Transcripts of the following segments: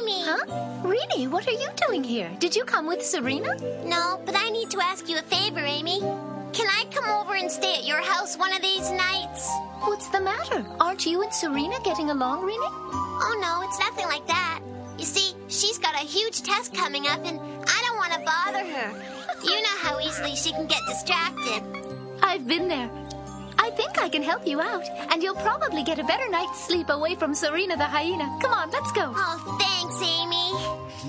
Amy. Huh? Rini, what are you doing here? Did you come with Serena? No, but I need to ask you a favor, Amy. Can I come over and stay at your house one of these nights? What's the matter? Aren't you and Serena getting along, Rini? Oh, no, it's nothing like that. You see, she's got a huge test coming up, and I don't want to bother her. You know how easily she can get distracted. I've been there. I think I can help you out, and you'll probably get a better night's sleep away from Serena the hyena. Come on, let's go. Oh, thanks, Amy.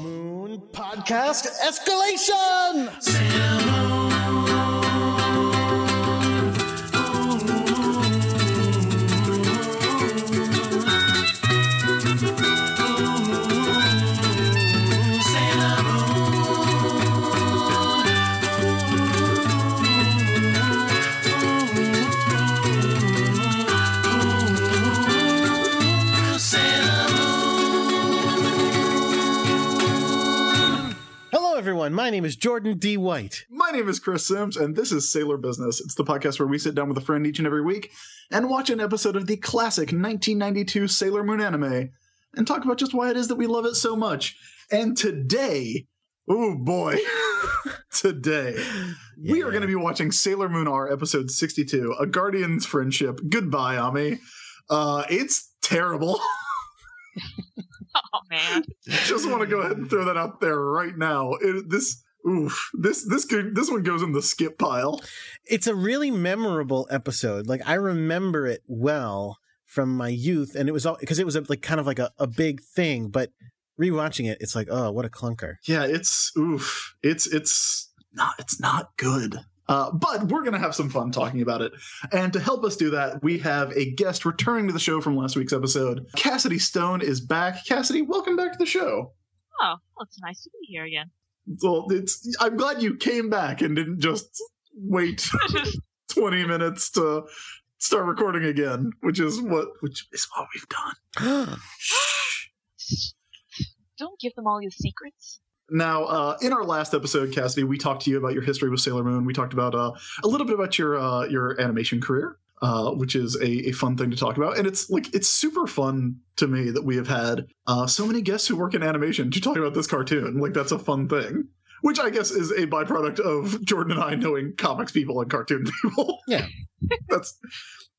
Moon Podcast Escalation! Everyone. My name is Jordan D. White. My name is Chris Sims, and this is Sailor Business. It's the podcast where we sit down with a friend each and every week and watch an episode of the classic 1992 Sailor Moon anime and talk about just why it is that we love it so much. And today, oh boy, today, we are going to be watching Sailor Moon R episode 62, A Guardian's Friendship. Goodbye, Ami. Uh, it's terrible. Oh man. just want to go ahead and throw that out there right now. It, this, oof, this this could, this one goes in the skip pile. It's a really memorable episode. Like, I remember it well from my youth, and it was all because it was a, like kind of like a, a big thing, but rewatching it, it's like, oh, what a clunker. Yeah, it's oof. It's it's not it's not good. Uh, but we're gonna have some fun talking about it. And to help us do that, we have a guest returning to the show from last week's episode. Cassidy Stone is back. Cassidy, welcome back to the show. Oh, well, it's nice to be here again. Well, it's I'm glad you came back and didn't just wait 20 minutes to start recording again, which is what which is what we've done. Don't give them all your secrets. Now, uh, in our last episode, Cassidy, we talked to you about your history with Sailor Moon. We talked about uh, a little bit about your uh, your animation career, uh, which is a, a fun thing to talk about. And it's like it's super fun to me that we have had uh, so many guests who work in animation to talk about this cartoon. Like that's a fun thing, which I guess is a byproduct of Jordan and I knowing comics people and cartoon people. Yeah. that's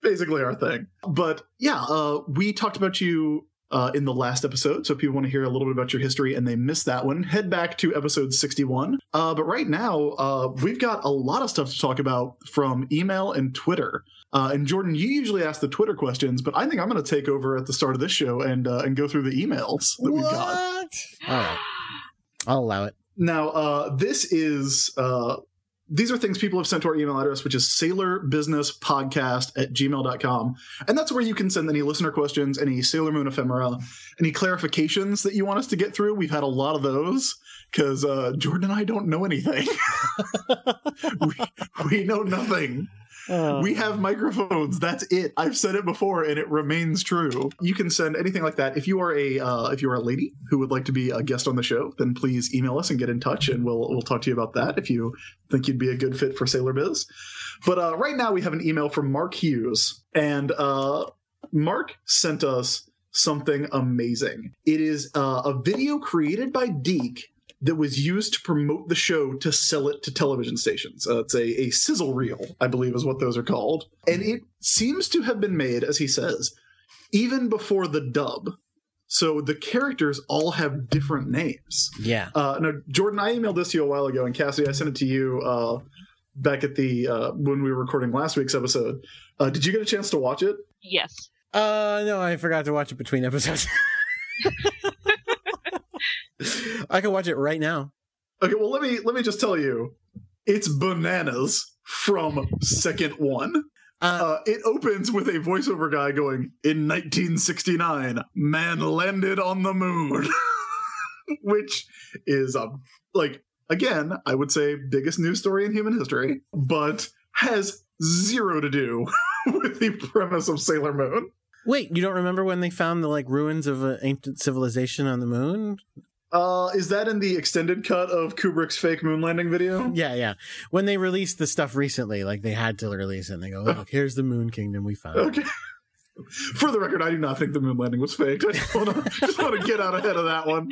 basically our thing. But yeah, uh, we talked about you uh, in the last episode. So if people want to hear a little bit about your history and they missed that one, head back to episode 61. Uh, but right now, uh, we've got a lot of stuff to talk about from email and Twitter. Uh, and Jordan, you usually ask the Twitter questions, but I think I'm going to take over at the start of this show and uh, and go through the emails that we've got. What? All right. I'll allow it. Now, uh, this is uh, these are things people have sent to our email address, which is sailorbusinesspodcast at gmail.com. And that's where you can send any listener questions, any Sailor Moon ephemera, any clarifications that you want us to get through. We've had a lot of those because uh, Jordan and I don't know anything. we, we know nothing. Oh. We have microphones. That's it. I've said it before, and it remains true. You can send anything like that. If you are a uh, if you are a lady who would like to be a guest on the show, then please email us and get in touch, and we'll we'll talk to you about that. If you think you'd be a good fit for Sailor Biz, but uh, right now we have an email from Mark Hughes, and uh, Mark sent us something amazing. It is uh, a video created by Deke that was used to promote the show to sell it to television stations. Uh, it's a, a sizzle reel, I believe is what those are called. And it seems to have been made, as he says, even before the dub. So the characters all have different names. Yeah. Uh, now, Jordan, I emailed this to you a while ago, and Cassie, I sent it to you uh, back at the uh, when we were recording last week's episode. Uh, did you get a chance to watch it? Yes. Uh, no, I forgot to watch it between episodes. I can watch it right now. Okay, well let me let me just tell you, it's bananas from second one. Uh, Uh, it opens with a voiceover guy going, "In 1969, man landed on the moon," which is a like again, I would say biggest news story in human history, but has zero to do with the premise of Sailor Moon. wait, you don't remember when they found the like ruins of an ancient civilization on the moon? Uh, is that in the extended cut of Kubrick's fake moon landing video? Yeah, yeah. When they released the stuff recently, like they had to release it, and they go, "Look, here's the Moon Kingdom we found." Okay. For the record, I do not think the moon landing was faked. I just want to just want to get out ahead of that one.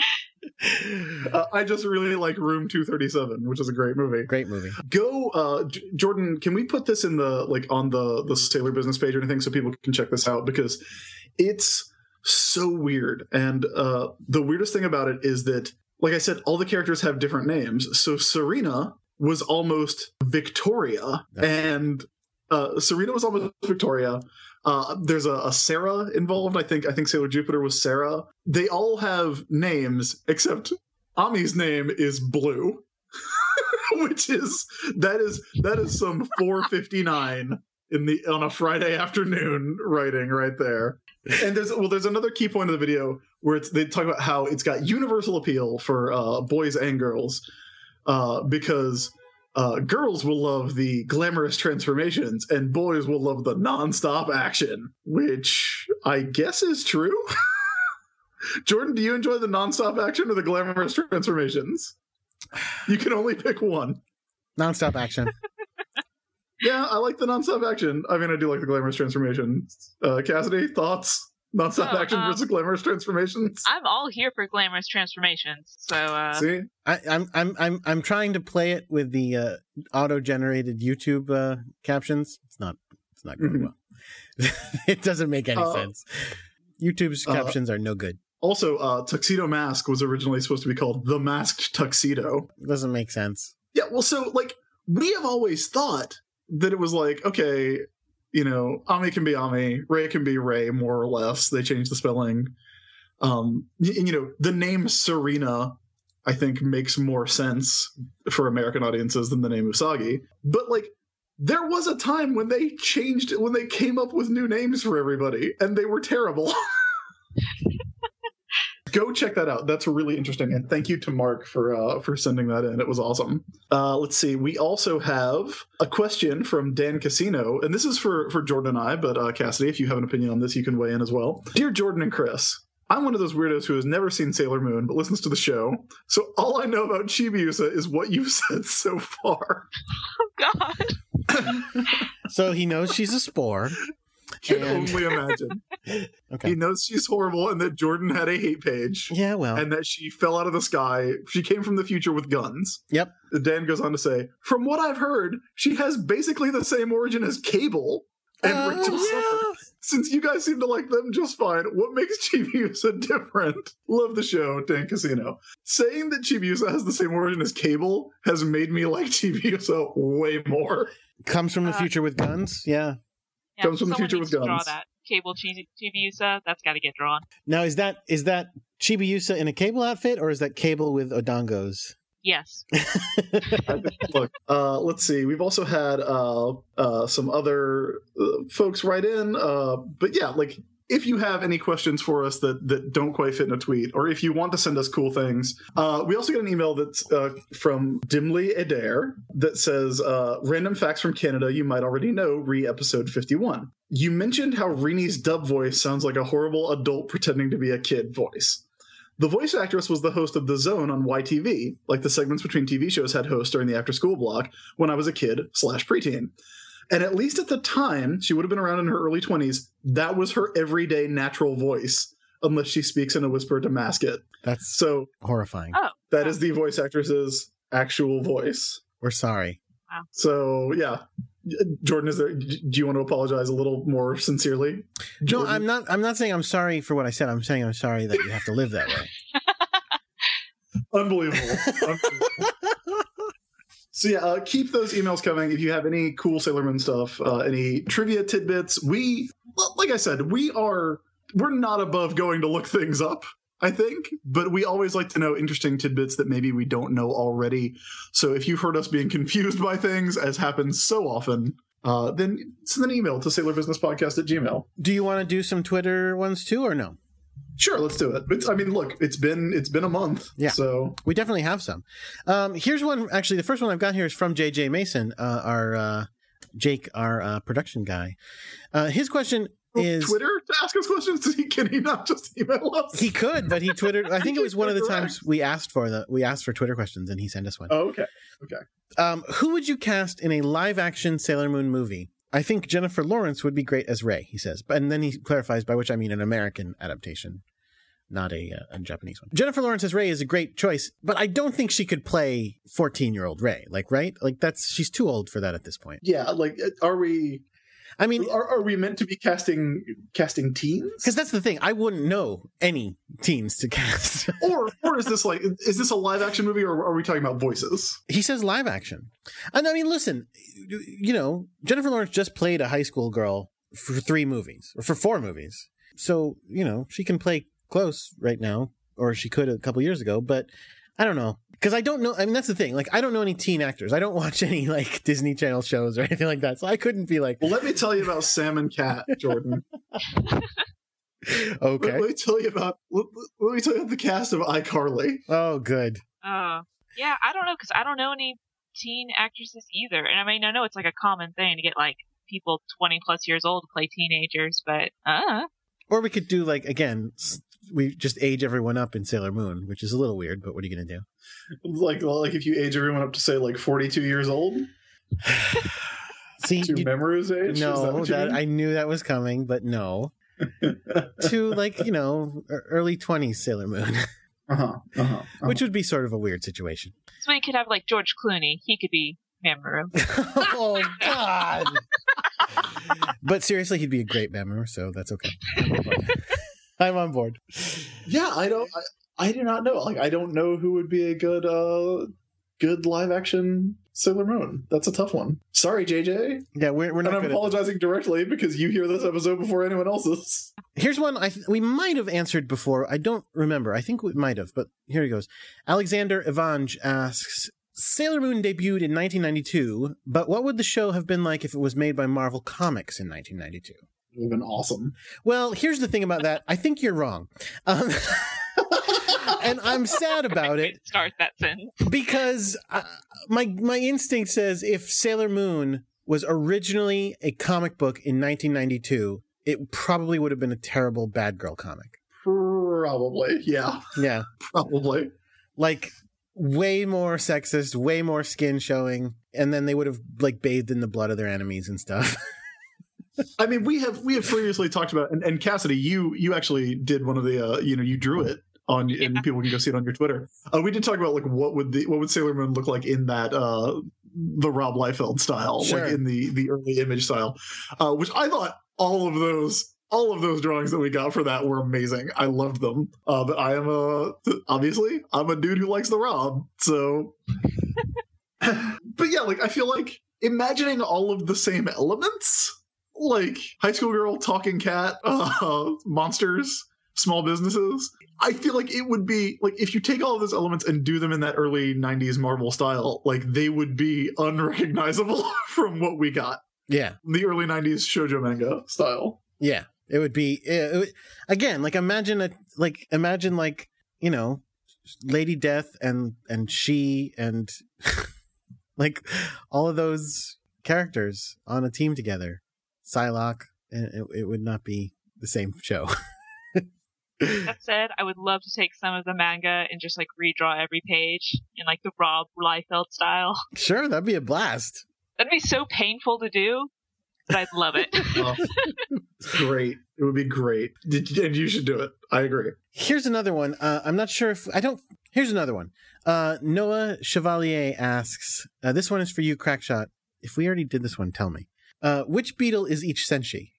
Uh, I just really like Room 237, which is a great movie. Great movie. Go, uh, J- Jordan. Can we put this in the like on the the Sailor Business page or anything so people can check this out because it's so weird. And uh, the weirdest thing about it is that, like I said, all the characters have different names. So Serena was almost Victoria, and uh, Serena was almost Victoria. Uh, there's a, a Sarah involved. I think I think Sailor Jupiter was Sarah. They all have names except Ami's name is Blue, which is that is that is some 459 in the on a Friday afternoon writing right there. And there's well, there's another key point of the video where they talk about how it's got universal appeal for uh, boys and girls uh, because uh, girls will love the glamorous transformations and boys will love the non-stop action, which I guess is true. Jordan, do you enjoy the non-stop action or the glamorous transformations? You can only pick one. Nonstop action. Yeah, I like the non-stop action. I mean, I do like the glamorous transformation. Uh, Cassidy, thoughts? Non-stop Oh, action um, versus glamorous transformations. I'm all here for glamorous transformations. So uh, See, I, I'm I'm I'm I'm trying to play it with the uh, auto-generated YouTube uh, captions. It's not it's not going Mhm. well. it doesn't make any Uh, sense. YouTube's uh, captions are no good. also, uh, Tuxedo Mask was originally supposed to be called the Masked Tuxedo. It doesn't make sense. Yeah, well, so like we have always thought that it was like, okay, you know, Ami can be Ami, Ray can be Ray, more or less. They changed the spelling. Um, y- you know, the name Serena, I think, makes more sense for American audiences than the name Usagi. But like, there was a time when they changed when they came up with new names for everybody, and they were terrible. Go check that out. That's really interesting, and thank you to Mark for uh, for sending that in. It was awesome. Uh, let's see. We also have a question from Dan Casino, and this is for for Jordan and I. But uh, Cassidy, if you have an opinion on this, you can weigh in as well. Dear Jordan and Chris, I'm one of those weirdos who has never seen Sailor Moon but listens to the show. So all I know about Chibiusa is what you've said so far. oh God, So he knows she's a spore. Can And- only imagine. Okay. He knows she's horrible and that Jordan had a hate page. Yeah, well, and that she fell out of the sky. She came from the future with guns. Yep. Dan goes on to say, From what I've heard, she has basically the same origin as Cable and Uh, Rachel yeah. Summer. Since you guys seem to like them just fine, what makes Chibiusa different? Love the show, Dan Casino. Saying that Chibiusa has the same origin as Cable has made me like Chibiusa way more. comes from the Uh, future with guns. Yeah. Yeah, Comes from the future needs with to Draw that cable Chi- Chibiusa. That's got to get drawn. Now is that is that Chibiusa in a cable outfit or is that cable with odangos? Yes. Look, uh, let's see. We've also had uh, uh, some other uh, folks write in, uh, but yeah, like if you have any questions for us that that don't quite fit in a tweet, or if you want to send us cool things, uh, we also got an email that's uh, from Dimly Adair that says uh, random facts from Canada you might already know. Re episode fifty one. You mentioned how Rini's dub voice sounds like a horrible adult pretending to be a kid voice. The voice actress was the host of The Zone on YTV, like the segments between TV shows had hosts during the after school block when I was a kid slash preteen. And at least at the time, she would have been around in her early 20s, that was her everyday natural voice, unless she speaks in a whisper to mask it. That's So horrifying. Oh. that is the voice actress's actual voice. We're sorry. Wow. So yeah. Jordan, is there? Do you want to apologize a little more sincerely? No, I'm not. I'm not saying I'm sorry for what I said. I'm saying I'm sorry that you have to live that way. Unbelievable. Unbelievable. So yeah, uh, keep those emails coming. If you have any cool Sailor Moon stuff, uh, any trivia tidbits, we, like I said, we are we're not above going to look things up. I think, but we always like to know interesting tidbits that maybe we don't know already. So if you've heard us being confused by things, as happens so often, uh, then send an email to sailorbusinesspodcast at gmail. Do you want to do some Twitter ones too, or no? Sure, let's do it. It's, I mean, look, it's been it's been a month. Yeah. So We definitely have some. Um, here's one. Actually, the first one I've got here is from JJ Mason, uh, our uh, Jake, our uh, production guy. Uh, his question is Twitter to ask us questions? Does he, can he not just email us? he could, but he twittered. I think it was one of the times we asked for the we asked for Twitter questions, and he sent us one. oh, okay. Um, who would you cast in a live action Sailor Moon movie? I think Jennifer Lawrence would be great as Ray, he says. And then he clarifies by which I mean an American adaptation, not a, uh, a Japanese one. Jennifer Lawrence as Ray is a great choice, but I don't think she could play 14-year-old Ray. Like, right? Like that's she's too old for that at this point. Yeah, like are we I mean, are, are we meant to be casting casting teens? because that's the thing. I wouldn't know any teens to cast. or or is this like is this a live action movie or are we talking about voices? he says live action. And I mean, listen, you know, Jennifer Lawrence just played a high school girl for three movies or for four movies. So, you know, she can play close right now, or she could a couple years ago, but I don't know. Because I don't know. I mean, that's the thing. Like, I don't know any teen actors. I don't watch any, like, Disney Channel shows or anything like that. So I couldn't be like, Well, let me tell you about Sam and Cat, Jordan. okay. Let, let me tell you about let, let me tell you about the cast of iCarly. Oh, good. Oh, yeah. I don't know because I don't know any teen actresses either. And I mean, I know it's like a common thing to get like people 20 plus years old to play teenagers, but uh, Or we could do, like, again, s- we just age everyone up in Sailor Moon, which is a little weird, but what are you going to do? Like like if you age everyone up to say like forty two years old See, to you- Mamoru's age. Is that No, that? I knew that was coming, but no. to like you know early twenties Sailor Moon, uh-huh, uh-huh, uh-huh. which would be sort of a weird situation. so we could have like George Clooney. He could be Mamoru. oh God! but seriously, he'd be a great Mamoru, so that's okay. I'm on board. I'm yeah, I don't. I, I do not know. Like, I don't know who would be a good, uh, good live action Sailor Moon. That's a tough one. Sorry, JJ, Yeah, we're we're and not I'm good. At, apologizing directly because you hear this episode before anyone else's. here's one I th- we might have answered before. I don't remember. I think we might have, but here he goes. Alexander Ivanj asks. Sailor Moon debuted in 1992, but what would the show have been like if it was made by Marvel Comics in 1992? It would have been awesome. Well, here's the thing about that. I think you're wrong. Um, and I'm sad about it Start that sentence. because uh, my my instinct says if Sailor Moon was originally a comic book in 1992, it probably would have been a terrible bad girl comic. Probably, yeah, Yeah. probably. Like way more sexist, way more skin showing, and then they would have like bathed in the blood of their enemies and stuff. I mean, we have we have previously talked about, and, and Cassidy, you you actually did one of the, uh, you know, you drew it on, and people can go see it on your Twitter. Uh, we did talk about like what would the what would Sailor Moon look like in that uh the Rob Liefeld style, Sure. like in the the early image style, uh, which I thought all of those. All of those drawings that we got for that were amazing. I loved them. Uh, but I am a obviously I'm a dude who likes the Rob, so. but yeah, like I feel like imagining all of the same elements like high school girl talking cat uh, monsters small businesses. I feel like it would be like if you take all of those elements and do them in that early 90s marvel style like they would be unrecognizable from what we got. Yeah. the early 90s shoujo manga style. Yeah, it would be it would, again like imagine a like imagine like you know Lady Death and and she and like all of those characters on a team together, Psylocke, and it, it would not be the same show. That said, I would love to take some of the manga and just like redraw every page in like the Rob Liefeld style. sure, that'd be a blast. That'd be so painful to do, but I'd love it. Oh, great it would be great Did- and you should do it i agree Here's another one. Uh, I'm not sure if I don't. Here's another one. Uh, Noah Chevalier asks. Uh, this one is for you, Crackshot. If we already did this one, tell me. Uh, which Beatle is each senshi?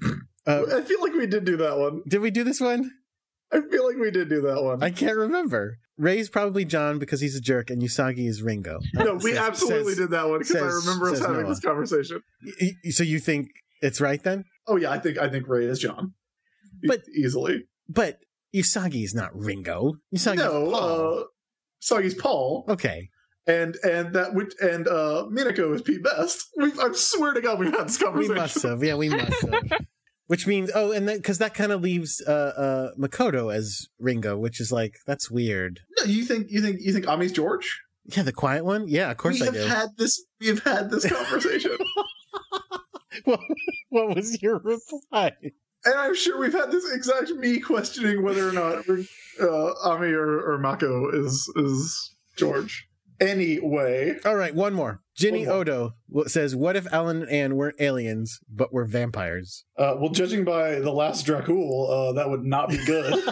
Uh, i feel like we did do that one did we do this one? i feel like we did do that one I can't remember. Ray's probably John because he's a jerk, and Usagi is Ringo. no we Says- absolutely says- did that one because i remember us having Noah. this conversation Y- y- So you think it's right then? Oh yeah, I think I think Ray is John. E- But- easily. But Usagi is not Ringo. Usagi no, is Paul. uh Sagi's Paul. okay. And and that which and uh Minako is Pete Best. We, I swear to God we've had this conversation. We must have. Yeah, we must have. Which means, oh, and then because that kind of leaves uh, uh, Makoto as Ringo, which is like that's weird. No, you think you think you think Ami's George? Yeah, the quiet one. Yeah, of course we I have do. had this we have had this conversation. what, what was your reply? and I'm sure we've had this exact me questioning whether or not uh, Ami or, or Mako is is George. Anyway, All right, one more. Ginny One more. Odo w- says, "What if Alan and Anne weren't aliens but were vampires?" uh, well, judging by the last Dracul, uh, that would not be good.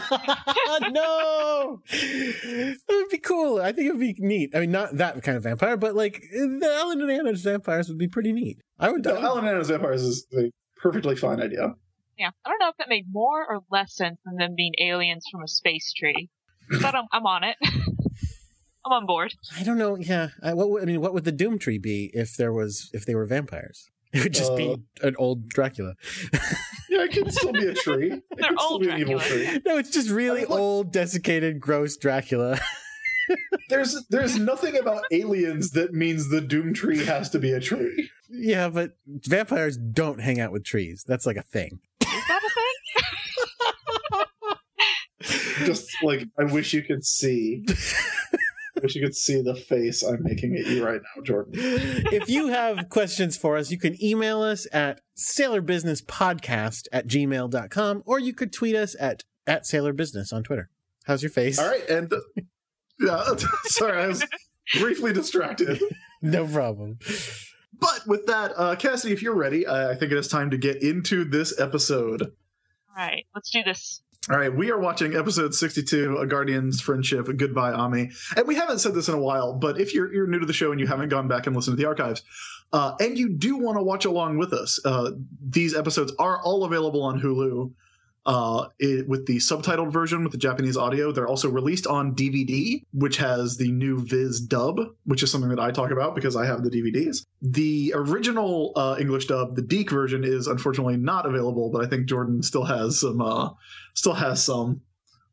no, that would be cool. I think it would be neat. I mean, not that kind of vampire, but like the Ellen and Anne as vampires would be pretty neat. I would. no, Alan and Anna's Vampires is a perfectly fine idea. Yeah, I don't know if that made more or less sense than them being aliens from a space tree, but I'm, I'm on it. I'm on board. I don't know. Yeah, I, what I mean, what would the Doom Tree be if there was if they were vampires? It would just Uh, be an old Dracula. Yeah, it could still be a tree. It They're could still old be an evil Dracula. tree. No, it's just really I mean, look- old, desiccated, gross Dracula. There's there's nothing about aliens that means the Doom Tree has to be a tree. yeah, but vampires don't hang out with trees. That's like a thing. Is that a thing? Just like I wish you could see. I wish you could see the face I'm making at you right now, Jordan. if you have questions for us, you can email us at sailorbusinesspodcast at gmail.com or you could tweet us at, at sailorbusiness on Twitter. How's your face? All right, and uh, yeah, sorry, I was briefly distracted. No problem. But with that, uh, Cassidy, if you're ready, uh, I think it is time to get into this episode. All right, let's do this. All right, we are watching episode 62, A Guardian's Friendship, Goodbye, Ami. And we haven't said this in a while, but if you're, you're new to the show and you haven't gone back and listened to the archives, uh, and you do want to watch along with us, uh, these episodes are all available on Hulu uh, it, with the subtitled version with the Japanese audio. They're also released on DVD, which has the new Viz dub, which is something that I talk about because I have the DVDs. The original uh, English dub, the DiC version, is unfortunately not available, but I think Jordan still has some uh, still has some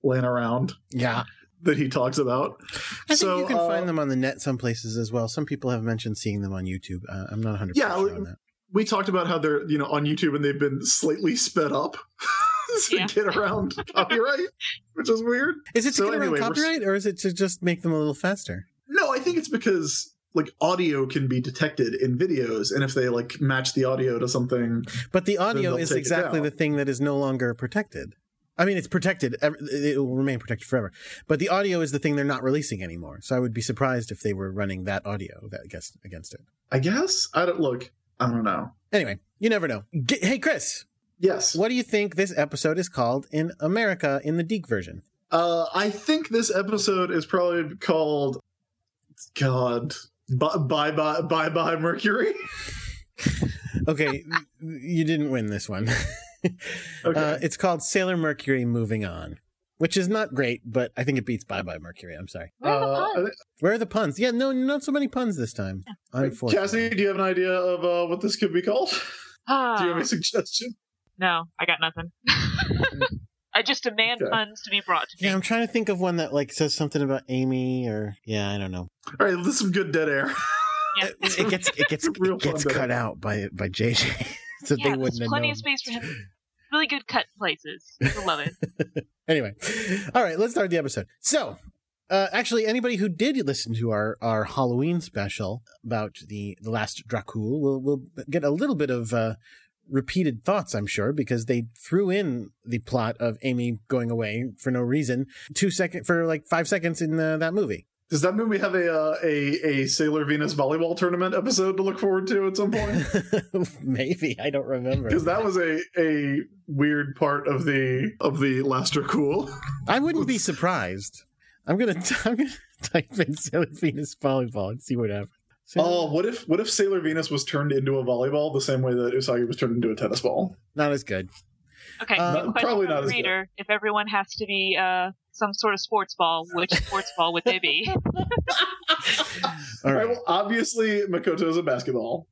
laying around Yeah. that he talks about. I think So, you can uh, find them on the net some places as well. Some people have mentioned seeing them on YouTube. Uh, I'm not 100% Yeah, sure on that. We talked about how they're you know on YouTube and they've been slightly sped up to Yeah. get around copyright, which is weird. Is it to So get around anyway, we're- copyright or is it to just make them a little faster? No, I think it's because like audio can be detected in videos, and if they like match the audio to something, But the audio is exactly the thing that is no longer protected. I mean, it's protected. It will remain protected forever. But the audio is the thing they're not releasing anymore. So I would be surprised if they were running that audio that against against it. I guess I don't look. I don't know. Anyway, you never know. G- hey, Chris, Yes, what do you think this episode is called in America in the DiC version? uh, I think this episode is probably called God. Bye bye bye bye bye Mercury. Okay, you didn't win this one. Okay. Uh, it's called Sailor Mercury Moving On, which is not great, but I think it beats Bye Bye Mercury. I'm sorry. Where are the Uh, puns? Where are the puns? Yeah, no, not so many puns this time. Unfortunately. Cassie, do you have an idea of uh, what this could be called? do Ah, you have a suggestion? No, I got nothing. I just demand Okay. puns to be brought to me. Yeah, I'm trying to think of one that like says something about Amy or yeah, I don't know. All right, this is some good dead air. Yeah. It, it gets it gets it gets cut though. out by by JJ, so yeah, they wouldn't have plenty known. of space for him. Really good cut places. I love it. Anyway, all right, let's start the episode. So, uh, actually, anybody who did listen to our, our Halloween special about the, the last Dracul will will get a little bit of uh, repeated thoughts, I'm sure, because they threw in the plot of Amy going away for no reason two second for like five seconds in uh, that movie. Does that mean we have a uh, a a Sailor Venus volleyball tournament episode to look forward to at some point? Maybe I don't remember. Because that was a a weird part of the of the last Dracul. I wouldn't be surprised. I'm gonna I'm gonna type in Sailor Venus volleyball and see what happens. Oh, what if what if Sailor Venus was turned into a volleyball the same way that Usagi was turned into a tennis ball? not as good. Okay, Uh, Not- probably not the as good. reader. If everyone has to be uh, some sort of sports ball, which sports ball would they be? All All right. right. Well, obviously Makoto's a basketball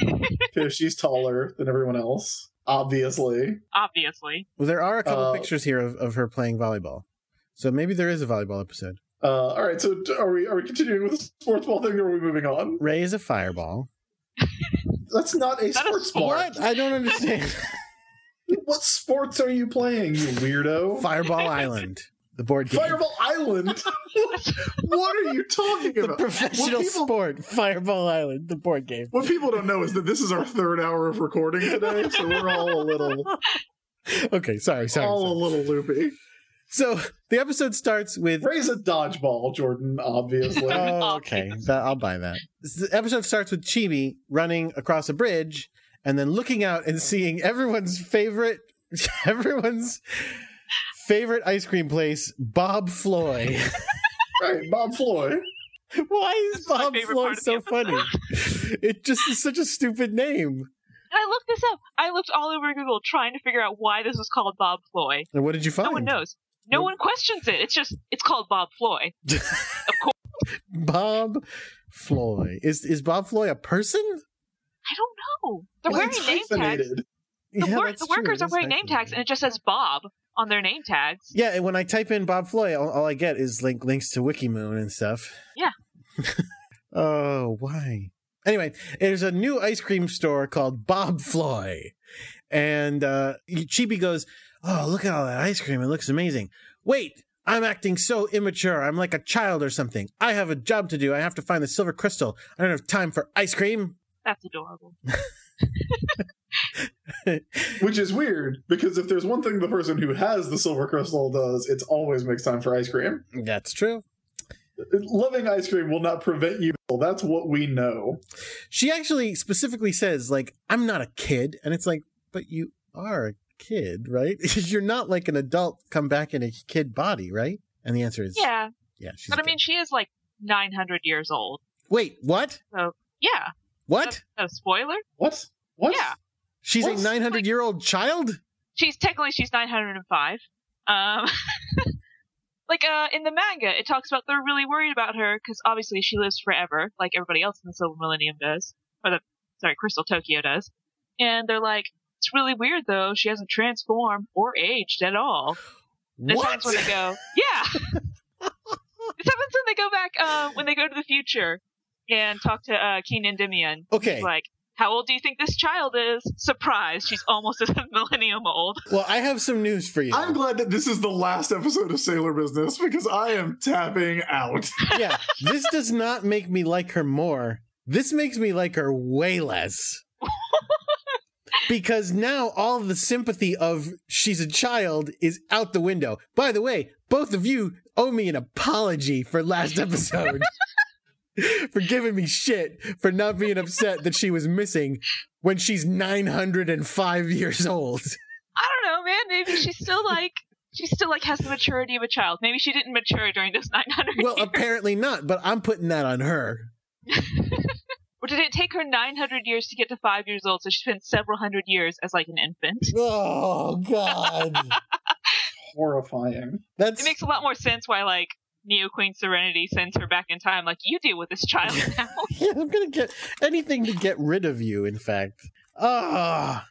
because she's taller than everyone else. Obviously, Obviously. Well, there are a couple Uh, pictures here of, of her playing volleyball. So maybe there is a volleyball episode. Uh, all right. So are we are we continuing with the sports ball thing, or are we moving on? Ray is a fireball. That's not a that a sports sport? ball. What? I don't understand. What sports are you playing, you weirdo? Fireball Island, the board game. Fireball Island. what are you talking the about? professional people, sport, Fireball Island, the board game. what people don't know is that this is our third hour of recording today, so we're all a little, Okay, sorry, sorry. all sorry. a little loopy. So the episode starts with Raise a dodgeball, Jordan, obviously. Oh, oh, okay. That, I'll buy that. The episode starts with Chibi running across a bridge and then looking out and seeing everyone's favorite, everyone's favorite ice cream place, Bob Floy. right, Bob Floyd. Why is is Bob favorite Floy so funny? It just is such a stupid name. I looked this up. I looked all over Google trying to figure out why this was called Bob Floy. And what did you find? No one knows. No one questions it. It's just it's called Bob Floy. Bob Floy. Is is Bob Floy a person? I don't know. They're Well, wearing name tags. The, Yeah, wor- the workers are wearing name tags, and it just says Bob on their name tags. Yeah, and when I type in Bob Floy, all, all I get is link links to Wikimoon and stuff. Yeah. oh, why? Anyway, there's a new ice cream store called Bob Floy, and uh, Chibi goes, "Oh, look at all that ice cream! It looks amazing." Wait, I'm acting so immature. I'm like a child or something. I have a job to do. I have to find the silver crystal. I don't have time for ice cream. That's adorable. Which is weird because if there's one thing the person who has the silver crystal does, it's always makes time for ice cream. That's true. Loving ice cream will not prevent you. That's what we know. She actually specifically says, like, I'm not a kid. And it's like, but you are a kid, right? You're not like an adult come back in a kid body, right? And the answer is Yeah, yeah. She's but I mean, kid. she is like 900 years old. wait, what? Yeah. What? No spoiler. What? What? Yeah. She's What? a 900 year old child? She's technically she's 905. Um, like uh, in the manga, it talks about they're really worried about her because obviously she lives forever, like everybody else in the Silver Millennium does, or the sorry, Crystal Tokyo does. And they're like, it's really weird though. She hasn't transformed or aged at all. This What? happens when they go, yeah. this happens when they go back, uh, when they go to the future and talk to uh, King Endymion. Okay. He's like, how old do you think this child is? Surprise, she's almost a millennium old. Well, I have some news for you. I'm glad that this is the last episode of Sailor Business because I am tapping out. yeah, this does not make me like her more. This makes me like her way less. Because now all the sympathy of she's a child is out the window. By the way, both of you owe me an apology for last episode. for giving me shit for not being upset that she was missing when she's 905 years old. I don't know, man. Maybe she's still like she still like has the maturity of a child. Maybe she didn't mature during those 900 Well, years. apparently not, but I'm putting that on her. or did it take her 900 years to get to five years old? So she spent several hundred years as like an infant. Oh god. Horrifying. That's It makes a lot more sense why like Neo Queen Serenity sends her back in time. Like you deal with this child now. Yeah, I'm gonna get anything to get rid of you. In fact, ah,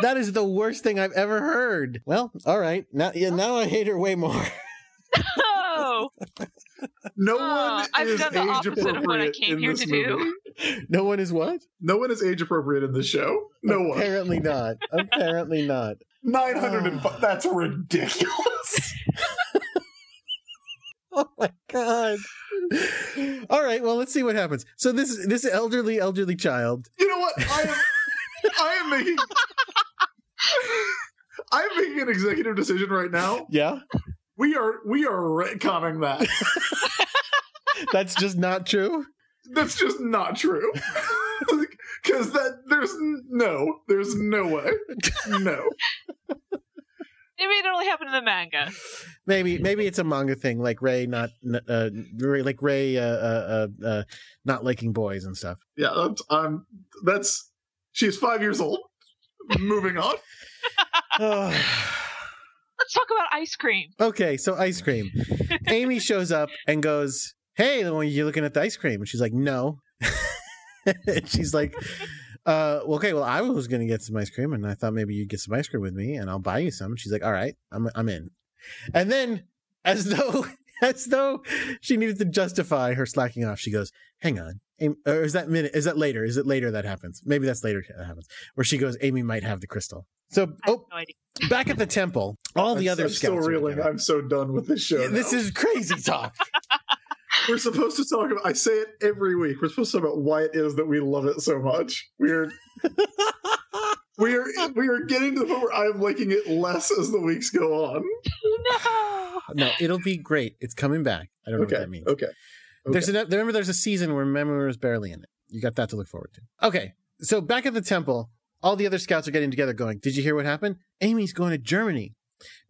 that is the worst thing I've ever heard. Well, all right, now yeah, now I hate her way more. Oh, No Oh, one I've is done the age opposite of what I appropriate came in here this to do. No one is what? No one is age appropriate in this show. No one. Apparently not. Apparently not. 905. Ah. That's ridiculous. Oh my god. All right, well, let's see what happens. So this this elderly elderly child. You know what? I am. I am making. I am making an executive decision right now. Yeah, We are we are retconning that. that's just not true. That's just not true. Because that there's no, there's no way, no. maybe it only happened in the manga. Maybe maybe it's a manga thing, like Ray not uh Ray, like Ray uh, uh uh uh not liking boys and stuff. Yeah, that's, um, that's she's five years old. Moving on. Let's talk about ice cream. okay, so ice cream. Amy shows up and goes, "Hey, the one you looking at the ice cream?" And she's like, "No." and she's like, "Uh, okay. Well, I was gonna get some ice cream, and I thought maybe you'd get some ice cream with me, and I'll buy you some." And she's like, "All right, I'm I'm in." And then, as though as though she needed to justify her slacking off, she goes, "Hang on." Amy, or is that minute? Is that later? Is it later that happens? Maybe that's later that happens. Where she goes, Amy might have the crystal. So, oh, no back at the temple, all the I'm, other I'm still scouts are reeling. I'm so done with this show. This now. is crazy talk. We're supposed to talk about. I say it every week. We're supposed to talk about why it is that we love it so much. We're we are we are getting to the point where I am liking it less as the weeks go on. no. No, it'll be great. It's coming back. I don't know Okay. what that means. Okay. There's Okay. an, remember there's a season where Mamoru is barely in it. You got that to look forward to. Okay, so back at the temple, all the other scouts are getting together, going, "Did you hear what happened? Amy's going to Germany."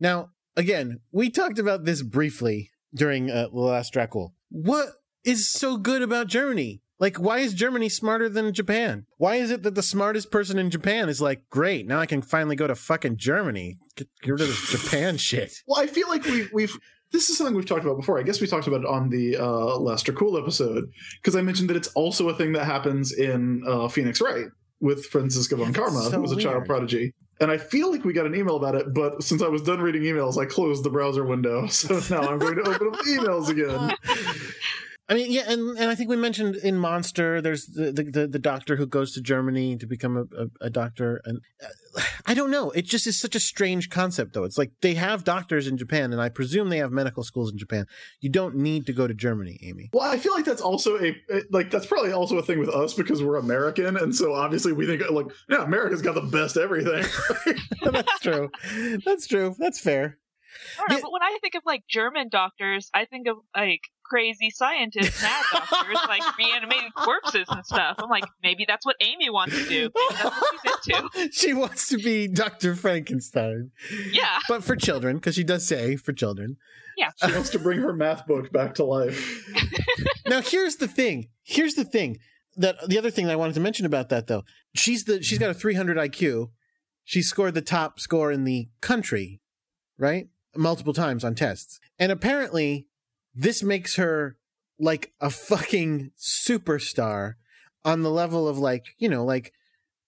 Now, again, we talked about this briefly during uh, the last Dracul. What is so good about Germany? Like, why is Germany smarter than Japan? Why is it that the smartest person in Japan is like, great, now I can finally go to fucking Germany? Get, get rid of this Japan shit. Well, I feel like we, we've. This is something we've talked about before. I guess we talked about it on the uh, Lester Cool episode because I mentioned that it's also a thing that happens in uh, Phoenix Wright with Franziska von Karma, so who was a child weird. prodigy. And I feel like we got an email about it, but since I was done reading emails, I closed the browser window. So now I'm going to open up the emails again. I mean, yeah, and, and I think we mentioned in Monster, there's the, the, the, the doctor who goes to Germany to become a, a, a doctor. And uh, I don't know. It just is such a strange concept, though. It's like they have doctors in Japan, and I presume they have medical schools in Japan. You don't need to go to Germany, Amy. Well, I feel like that's also a like that's probably also a thing with us because we're American, and so obviously we think like yeah, America's got the best everything. That's true. That's true. That's fair. I don't know, Yeah. but when I think of like German doctors, I think of like crazy scientists, mad doctors, like reanimating corpses and stuff. I'm like, maybe that's what Amy wants to do. Maybe that's what she's into. she wants to be Dr. Frankenstein, Yeah, but for children, because she does say for children. Yeah. She wants to bring her math book back to life. now here's the thing here's the thing that the other thing i wanted to mention about that though she's the she's got a 300 iq she scored the top score in the country right multiple times on tests and apparently this makes her like a fucking superstar on the level of like you know like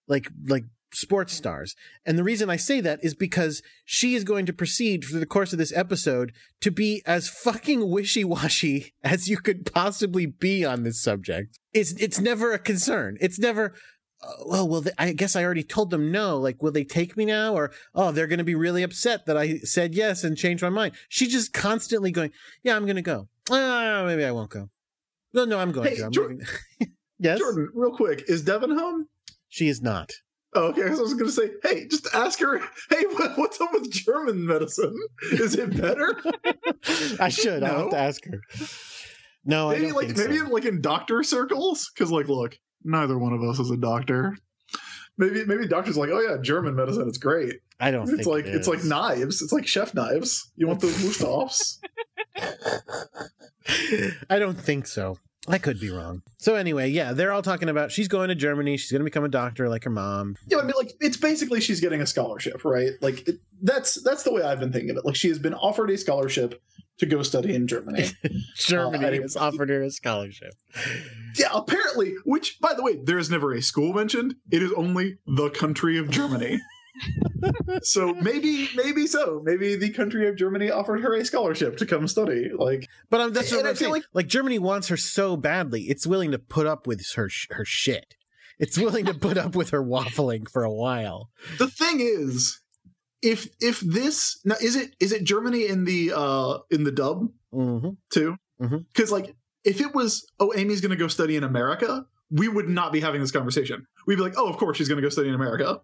like like sports stars. And the reason i say that is because she is going to proceed through the course of this episode to be as fucking wishy-washy as you could possibly be on this subject. It's it's never a concern. It's never well will they, i guess i already told them no like will they take me now or oh they're going to be really upset that i said yes and changed my mind she's just constantly going yeah i'm going to go uh, maybe i won't go No, no i'm going Hey, to I'm Jor- moving. yes Jordan, real quick, is Devin home? she is not Oh, okay, so I was going to say, hey, just ask her. Hey, what, what's up with German medicine? Is it better? i should i'll have to ask her no i maybe don't like think maybe so. in, like in doctor circles, because like, look, neither one of us is a doctor. Maybe maybe doctors like, oh yeah, German medicine, it's great. i don't It's like it it's like knives. It's like chef knives. You want those Wüsthofs? I don't think so. I could be wrong. So anyway, yeah, they're all talking about she's going to Germany. She's going to become a doctor like her mom. Yeah, I mean, like it's basically she's getting a scholarship, right? Like it, that's that's the way I've been thinking of it. Like she has been offered a scholarship to go study in Germany. Germany Uh, has offered her a scholarship. yeah, apparently. Which, by the way, there is never a school mentioned. It is only the country of Germany. so maybe, maybe so. Maybe the country of Germany offered her a scholarship to come study. Like, But um, that's what I'm saying. Like, like- Germany wants her so badly, it's willing to put up with her sh- her shit. It's willing to put up with her waffling for a while. the thing is, if if this now is it is it Germany in the uh in the dub hmm too? Because like if it was oh Amy's going to go study in America, we would not be having this conversation. We'd be like, oh, of course she's going to go study in America,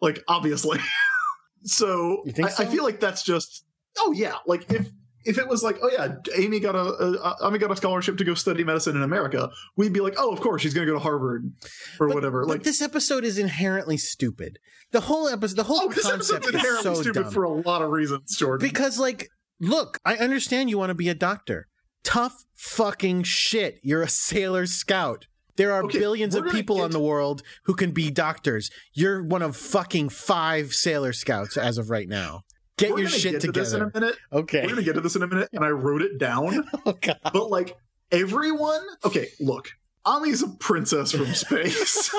like obviously. so, You think I, I feel like that's just oh yeah, like if. If it was like, oh yeah, Amy got a, a Amy got a scholarship to go study medicine in America, we'd be like, oh, of course she's going to go to Harvard or But, whatever. but like, this episode is inherently stupid. The whole episode, the whole oh, this concept is inherently so stupid dumb. for a lot of reasons, Jordan. Because, like, look, I understand you want to be a doctor. Tough fucking shit. You're a sailor scout. There are Okay, billions of people get- on the world who can be doctors. You're one of fucking five sailor scouts as of right now. Get We're your shit get to this in a minute. Okay. We're gonna get to this in a minute, and I wrote it down. Oh, God. But like everyone, okay, look, Ami's a princess from space.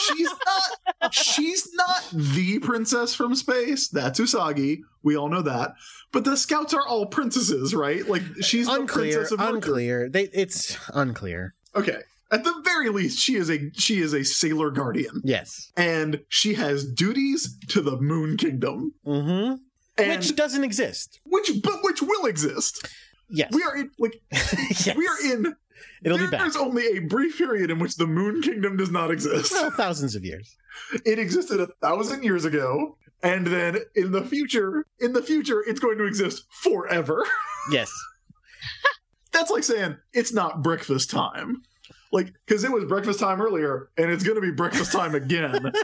she's not. She's not the princess from space. That's Usagi. We all know that. But the scouts are all princesses, right? Like she's the Unclear. princess of Mercury. Unclear. They, it's unclear. Okay. At the very least, she is a she is a sailor guardian, Yes. and she has duties to the Moon Kingdom, Mm-hmm. and Which doesn't exist. which but which will exist. Yes. We are in like yes. we are in It'll be back. There's only a brief period in which the Moon Kingdom does not exist. Well, thousands of years. It existed a thousand years ago, and then in the future, in the future, it's going to exist forever. Yes. That's like saying it's not breakfast time. Like, because it was breakfast time earlier, and it's going to be breakfast time again.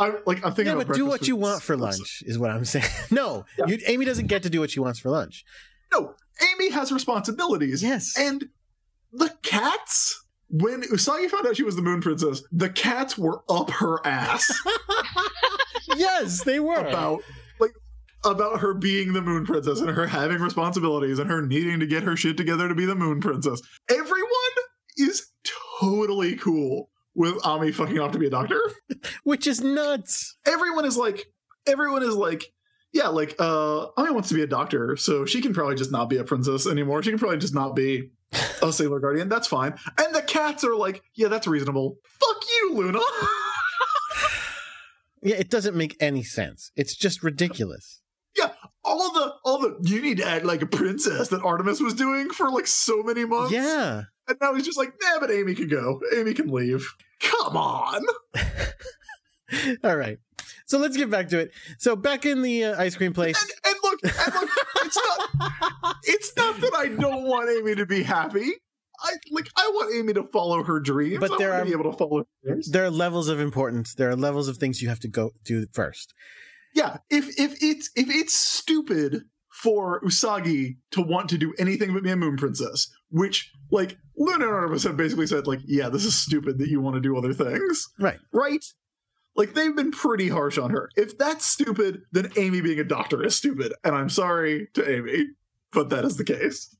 I'm like, I'm thinking. yeah, but do what you want for lunch is what I'm saying. No, Yeah. you, Amy doesn't get to do what she wants for lunch. No, Amy has responsibilities. Yes. and the cats. When Usagi found out she was the Moon Princess, the cats were up her ass yes, they were. about about her being the Moon Princess and her having responsibilities and her needing to get her shit together to be the Moon Princess. Everyone is totally cool with Ami fucking off to be a doctor. Which is nuts. everyone is like everyone is like yeah like uh Ami wants to be a doctor so she can probably just not be a princess anymore she can probably just not be a sailor guardian that's fine and the cats are like yeah that's reasonable fuck you luna Yeah, it doesn't make any sense. It's just ridiculous. Yeah all the all the you need to act like a princess that artemis was doing for like so many months Yeah. and now he's just like nah but amy can go amy can leave come on All right. So let's get back to it. So back in the uh, ice cream place. and, and look and look it's not it's not that I don't want Amy to be happy. I like I want Amy to follow her dreams. But I there are- to be able to follow her dreams. There are levels of importance. There are levels of things you have to go do first. Yeah, if if it's if it's stupid for Usagi to want to do anything but be a moon princess, which like Luna and Artemis have basically said, like, yeah, this is stupid that you want to do other things. Right. Right? Like they've been pretty harsh on her. If that's stupid, then Amy being a doctor is stupid. And I'm sorry to Amy, but that is the case.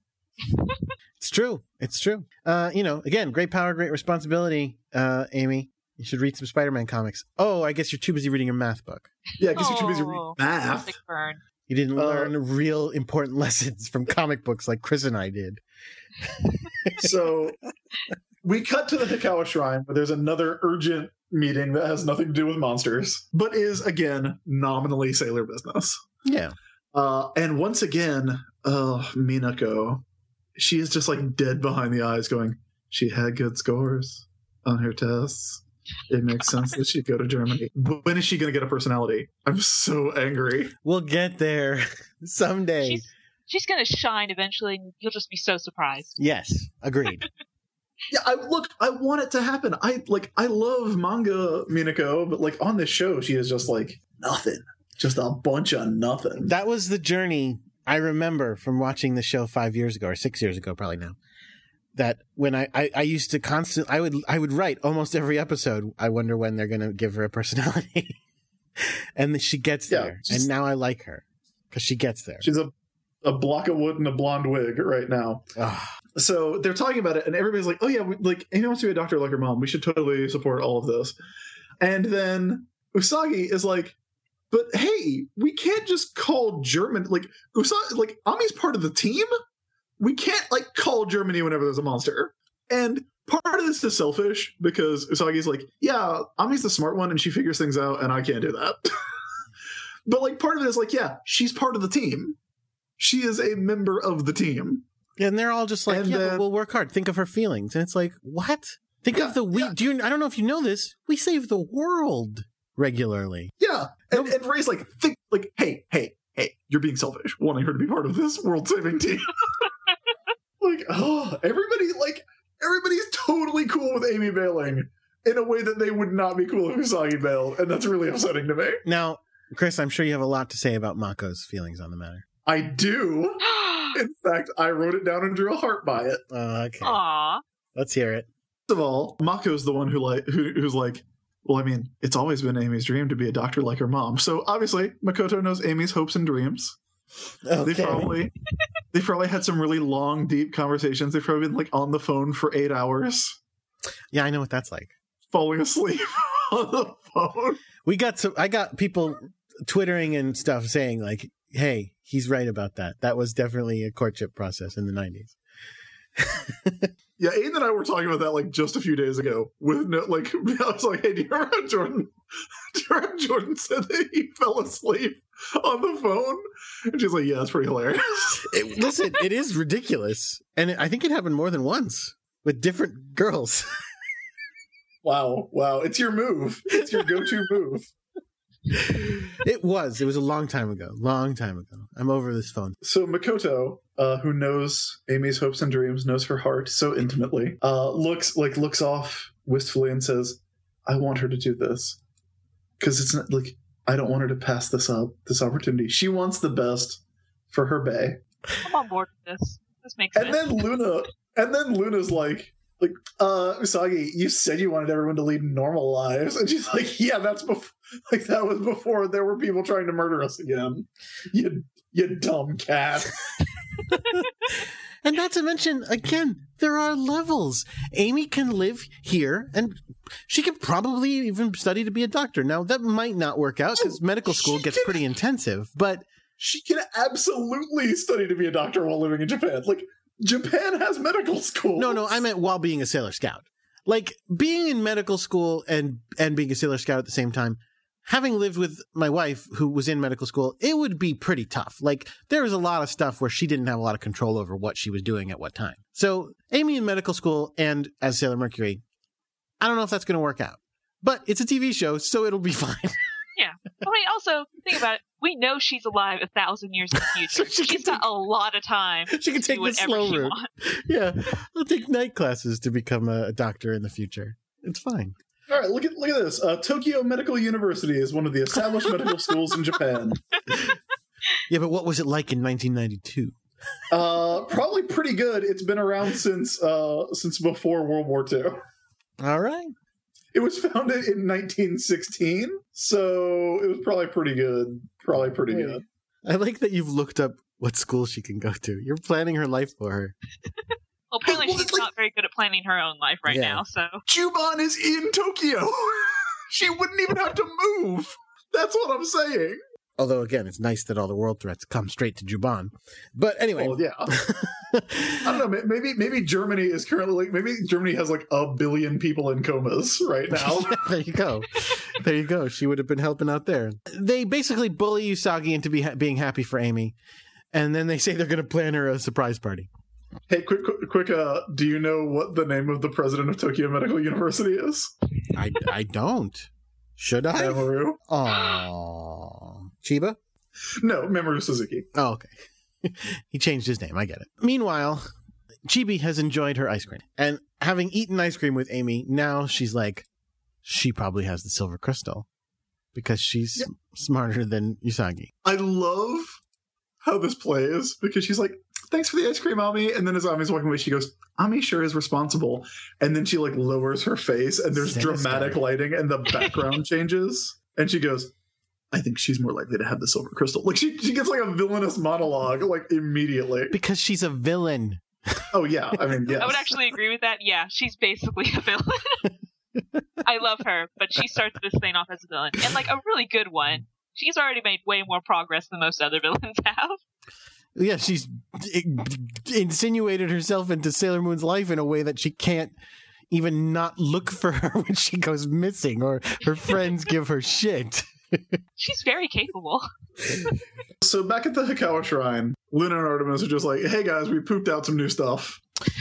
It's true. It's true. Uh, you know, again, great power, great responsibility. Uh, Amy, you should read some Spider-Man comics. Oh, I guess you're too busy reading your math book. Yeah, because you're too busy reading Oh, math. Burn. You didn't Uh, learn real important lessons from comic books like Chris and I did. so we cut to the Hikawa Shrine where there's another urgent meeting that has nothing to do with monsters, but is again nominally sailor business. Yeah. Uh, and once again, uh, Minako, she is just like dead behind the eyes, going, She had good scores on her tests. It makes sense that she'd go to Germany. But when is she going to get a personality? I'm so angry. We'll get there someday. She's she's gonna shine eventually, and you'll just be so surprised. Yes, agreed. Yeah, I look, I want it to happen. I like I love manga Minako, but like on this show, she is just like nothing. Just a bunch of nothing. that was the journey I remember from watching the show five years ago or six years ago, probably now. That when I, I, I used to constant I would I would write almost every episode. I wonder when they're gonna give her a personality, and then she gets Yeah, there, just- and now I like her because she gets there. She's a a block of wood and a blonde wig right now. Ugh. So they're talking about it, and everybody's like, "Oh yeah, we, like Amy wants to be a doctor like her mom. We should totally support all of this." And then Usagi is like, "But hey, we can't just call German like Usagi like Ami's part of the team. We can't like call Germany whenever there's a monster." And part of this is selfish because Usagi's like, "Yeah, Ami's the smart one, and she figures things out, and I can't do that." but like, part of it is like, "Yeah, she's part of the team. She is a member of the team." And they're all just like, And yeah, then- we'll work hard. Think of her feelings. And it's like, what? Think Yeah, of the we. yeah. Do you? I don't know if you know this. We save the world regularly. Yeah, and, Nope. and Ray's like, think like, hey, hey, hey, you're being selfish, wanting her to be part of this world-saving team. like, oh, everybody, like, everybody's totally cool with Amy bailing in a way that they would not be cool if Usagi bailed, and that's really upsetting to me. Now, Chris, I'm sure you have a lot to say about Mako's feelings on the matter. I do. In fact, I wrote it down and drew a heart by it. Uh, okay, Aw. let's hear it. First of all, Mako's the one who like who, who's like, well, I mean, it's always been Amy's dream to be a doctor like her mom. So obviously, Makoto knows Amy's hopes and dreams. They probably they probably had some really long, deep conversations. They've probably been like on the phone for eight hours, Yeah, I know what that's like. falling asleep on the phone. We got some. I got people twittering and stuff saying like, "Hey, he's right about that. That was definitely a courtship process in the '90s." Yeah, Aiden and I were talking about that like just a few days ago. With no, like, I was like, "Hey, do you remember how Jordan? Do you remember Jordan said that he fell asleep on the phone?" And she's like, "Yeah, it's pretty hilarious." It- listen, it is ridiculous, and I think it happened more than once with different girls. wow, wow, it's your move. It's your go-to move. It was. It was a long time ago. Long time ago. I'm over this phone. So Makoto, uh, who knows Amy's hopes and dreams, knows her heart so intimately, uh, looks like looks off wistfully and says, "I want her to do this because it's not like I don't want her to pass this up, this opportunity. She wants the best for her bay." I'm on board with this. This makes And sense. And then Luna, and then Luna's like, like, uh, Usagi, you said you wanted everyone to lead normal lives, and she's like, yeah, that's before, like that was before there were people trying to murder us again. You, you dumb cat. And not to mention, again, there are levels. Amy can live here and she could probably even study to be a doctor. Now, that might not work out because Oh, medical school she gets can- pretty intensive, but She can absolutely study to be a doctor while living in Japan. Like Japan has medical school. no, no, I meant while being a Sailor Scout. Like being in medical school and and being a Sailor Scout at the same time. Having lived with my wife who was in medical school, it would be pretty tough. Like there was a lot of stuff where she didn't have a lot of control over what she was doing at what time. So Amy in medical school and as Sailor Mercury, I don't know if that's going to work out. But it's a TV show, so it'll be fine. Yeah. I mean, also, think about it. We know she's alive a thousand years in the So future. she can she's got a lot of time. she can take the slow she route. Yeah, I'll take night classes to become a doctor in the future. It's fine. All right, look at look at this. Uh, Tokyo Medical University is one of the established medical schools in Japan. Yeah, but what was it like in 1992? Uh, probably pretty good. It's been around since uh, since before World War II. All right. It was founded in 1916, so it was probably pretty good. Probably pretty good. I like that you've looked up what school she can go to. You're planning her life for her. Well, apparently Well, she's it's like- not very good at planning her own life right Yeah. now, so. Juban is in Tokyo. she wouldn't even have to move. That's what I'm saying. Although, again, it's nice that all the world threats come straight to Juban. But anyway, Well, yeah. I don't know. may- Maybe maybe Germany is currently like maybe Germany has like a billion people in comas right now. there you go. There you go. She would have been helping out there. They basically bully Usagi into be ha- being happy for Amy. And then they say they're going to plan her a surprise party. Hey, quick, quick, quick! Uh, do you know what the name of the president of Tokyo Medical University is? I, I don't. Should I? Mamoru. Aww. Chiba? No, Mamoru Suzuki. Oh, okay. he changed his name. I get it. Meanwhile, Chibi has enjoyed her ice cream. And having eaten ice cream with Amy, now she's like, she probably has the silver crystal because she's smarter than Usagi. I love how this plays because she's like, "Thanks for the ice cream, Ami," and then as Ami's walking away, she goes, "Ami sure is responsible," and then she like lowers her face, and there's Sinister. dramatic lighting, and the background changes, and she goes. I think she's more likely to have the silver crystal. Like she, she gets like a villainous monologue like immediately. Because she's a villain. Oh yeah, I mean yes. I would actually agree with that. Yeah, she's basically a villain. I love her, but she starts this thing off as a villain. And, like, a really good one. She's already made way more progress than most other villains have. Yeah, she's insinuated herself into Sailor Moon's life in a way that she can't even not look for her when she goes missing or her friends give her shit. She's very capable. So back at the Hikawa Shrine, Luna and Artemis are just like, "Hey guys, we pooped out some new stuff.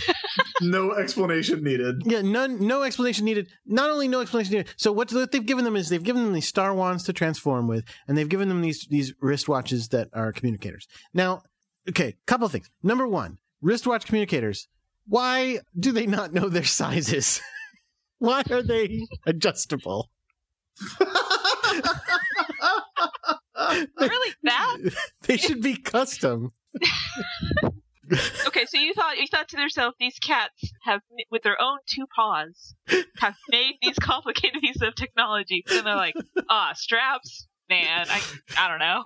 no explanation needed." Yeah, none, no explanation needed. Not only no explanation needed. So what, what they've given them is they've given them these star wands to transform with, and they've given them these these wristwatches that are communicators. Now, okay, couple of things. Number one, wristwatch communicators. Why do they not know their sizes? Why are they adjustable? really? That? They should be custom. Okay, so you thought you thought to yourself, these cats have, with their own two paws, have made these complicated pieces of technology. And they're like, ah, straps? Man, I, I don't know.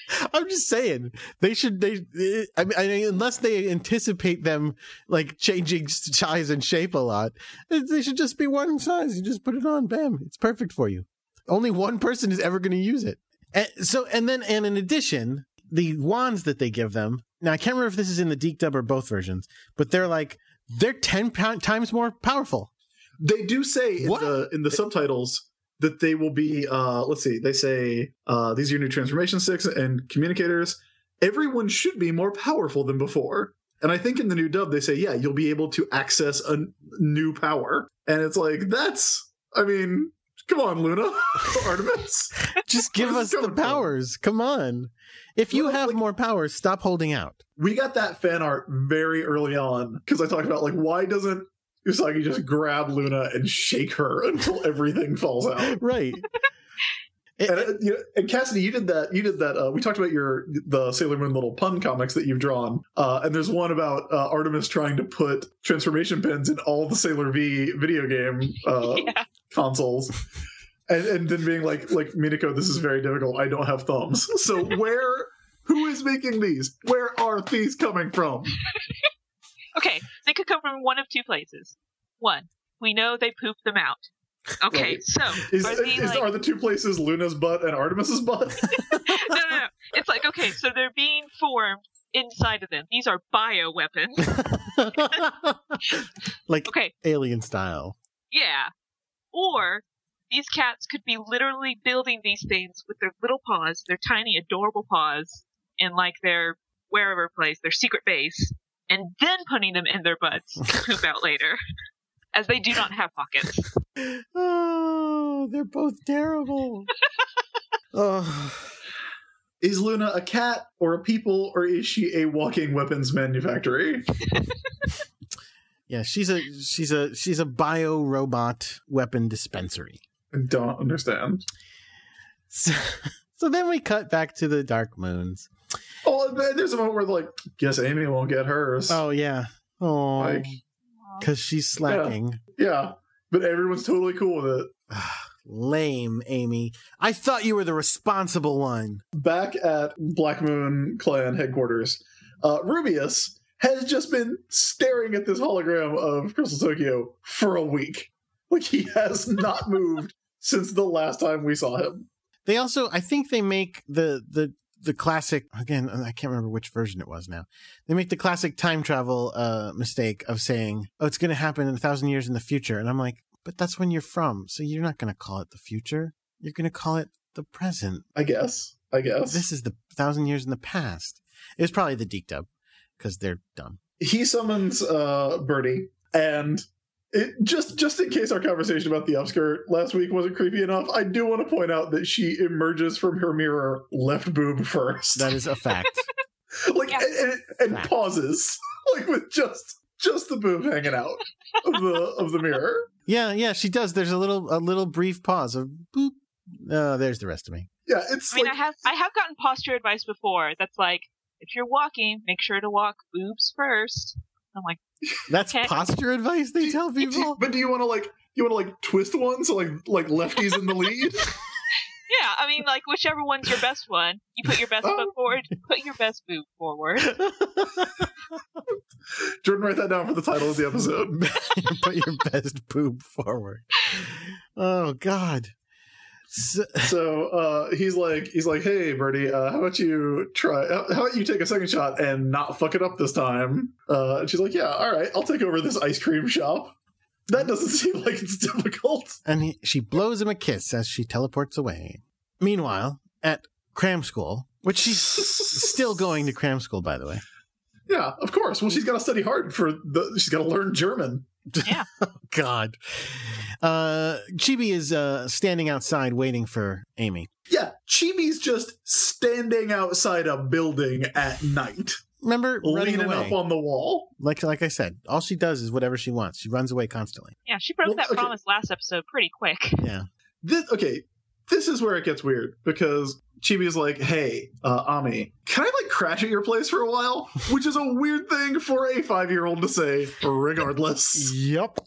I'm just saying they should. They, eh, I mean, I mean, unless they anticipate them like changing size and shape a lot, eh, they should just be one size. You just put it on, bam, it's perfect for you. Only one person is ever going to use it. And so, and then, and in addition, the wands that they give them. Now, I can't remember if this is in the DiC dub or both versions, but they're like they're ten times more powerful. They do say in What? the in the subtitles that they will be uh let's see, they say uh these are your new transformation sticks and communicators. Everyone should be more powerful than before. And I think in the new dub they say, yeah, you'll be able to access a n- new power. And it's like that's I mean, Come on, Luna, Artemis. Just give us the coming from? powers. Come on. If you Well, have like- more powers, stop holding out. We got that fan art very early on because I talked about like why doesn't Usagi just grab Luna and shake her until everything falls out? Right. It- And, uh, you know, and Cassidy, you did that. You did that. Uh, we talked about your the Sailor Moon little pun comics that you've drawn, uh, and there's one about uh, Artemis trying to put transformation pins in all the Sailor V video game uh, Yeah. consoles, and, and then being like, like Minako, this is very difficult. I don't have thumbs. So where, who is making these? Where are these coming from? Okay, they could come from one of two places. One, we know they pooped them out. Okay, Right. so Is, are they is like are the two places Luna's butt and Artemis's butt? no, no, no. It's like okay, so they're being formed inside of them. These are bio weapons. like Okay, alien style. yeah. Or these cats could be literally building these things with their little paws, their tiny, adorable paws, in like their wherever place, their secret base, and then putting them in their butts to poop out later, as they do not have pockets. Oh, they're both terrible. oh, Is Luna a cat or a people, or is she a walking weapons manufactory? yeah, she's a she's a she's a bio robot weapon dispensary. I don't understand. So, so then we cut back to the Dark Moons. Oh, there's a moment where like, guess Amy won't get hers. Oh yeah. Oh, Like, because she's slacking. yeah, but everyone's totally cool with it. Lame, Amy. I thought you were the responsible one. Back at Black Moon Clan headquarters, uh, Rubeus has just been staring at this hologram of Crystal Tokyo for a week. Like he has not moved since the last time we saw him. They also, I think, they make the the the classic again. I can't remember which version it was now. They make the classic time travel uh, mistake of saying, "Oh, it's going to happen in a thousand years in the future," and I'm like, "But that's when you're from, so you're not going to call it the future. You're going to call it the present. I guess. I guess. This is the thousand years in the past." It was probably the DiC dub because they're dumb. he summons uh Birdie and it, just just in case our conversation about the upskirt last week wasn't creepy enough, I do want to point out that she emerges from her mirror left boob first, That is a fact. like Yeah. and, and, and Fact. pauses, like with just just the boob hanging out of the of the mirror. yeah, yeah, she does. There's a little a little brief pause of boop. Oh, there's the rest of me. Yeah, it's I mean, like I have I have gotten posture advice before. That's like, if you're walking, make sure to walk boobs first. I'm like, That's Okay. posture advice they tell people. but do you want to like you want to like twist one so like like lefties in the lead? yeah. I mean, like whichever one's your best one, you put your best Oh. foot forward. Put your best boob forward. Jordan, write that down for the title of the episode. Put your best boob forward. Oh God. So, so uh, he's like, he's like, hey, Birdie, uh, how about you try? How how about you take a second shot and not fuck it up this time? Uh, and she's like, yeah, all right, I'll take over this ice cream shop. That doesn't seem like it's difficult. and he, she blows him a kiss as she teleports away. Meanwhile, at cram school, which she's still going to cram school, by the way. Yeah, of course. Well, she's got to study hard for the. She's got to learn German. God. Uh, Chibi is uh, standing outside waiting for Amy. Yeah, Chibi's just standing outside a building at night, Remember running leaning away? up on the wall. like like I said, all she does is whatever she wants. She runs away constantly. Yeah, she broke Well, that okay. promise last episode pretty quick. Yeah. This okay. This is where it gets weird because Chibi's like, "Hey, uh, Ami, can I like crash at your place for a while?" Which is a weird thing for a five-year-old to say, regardless. Yep.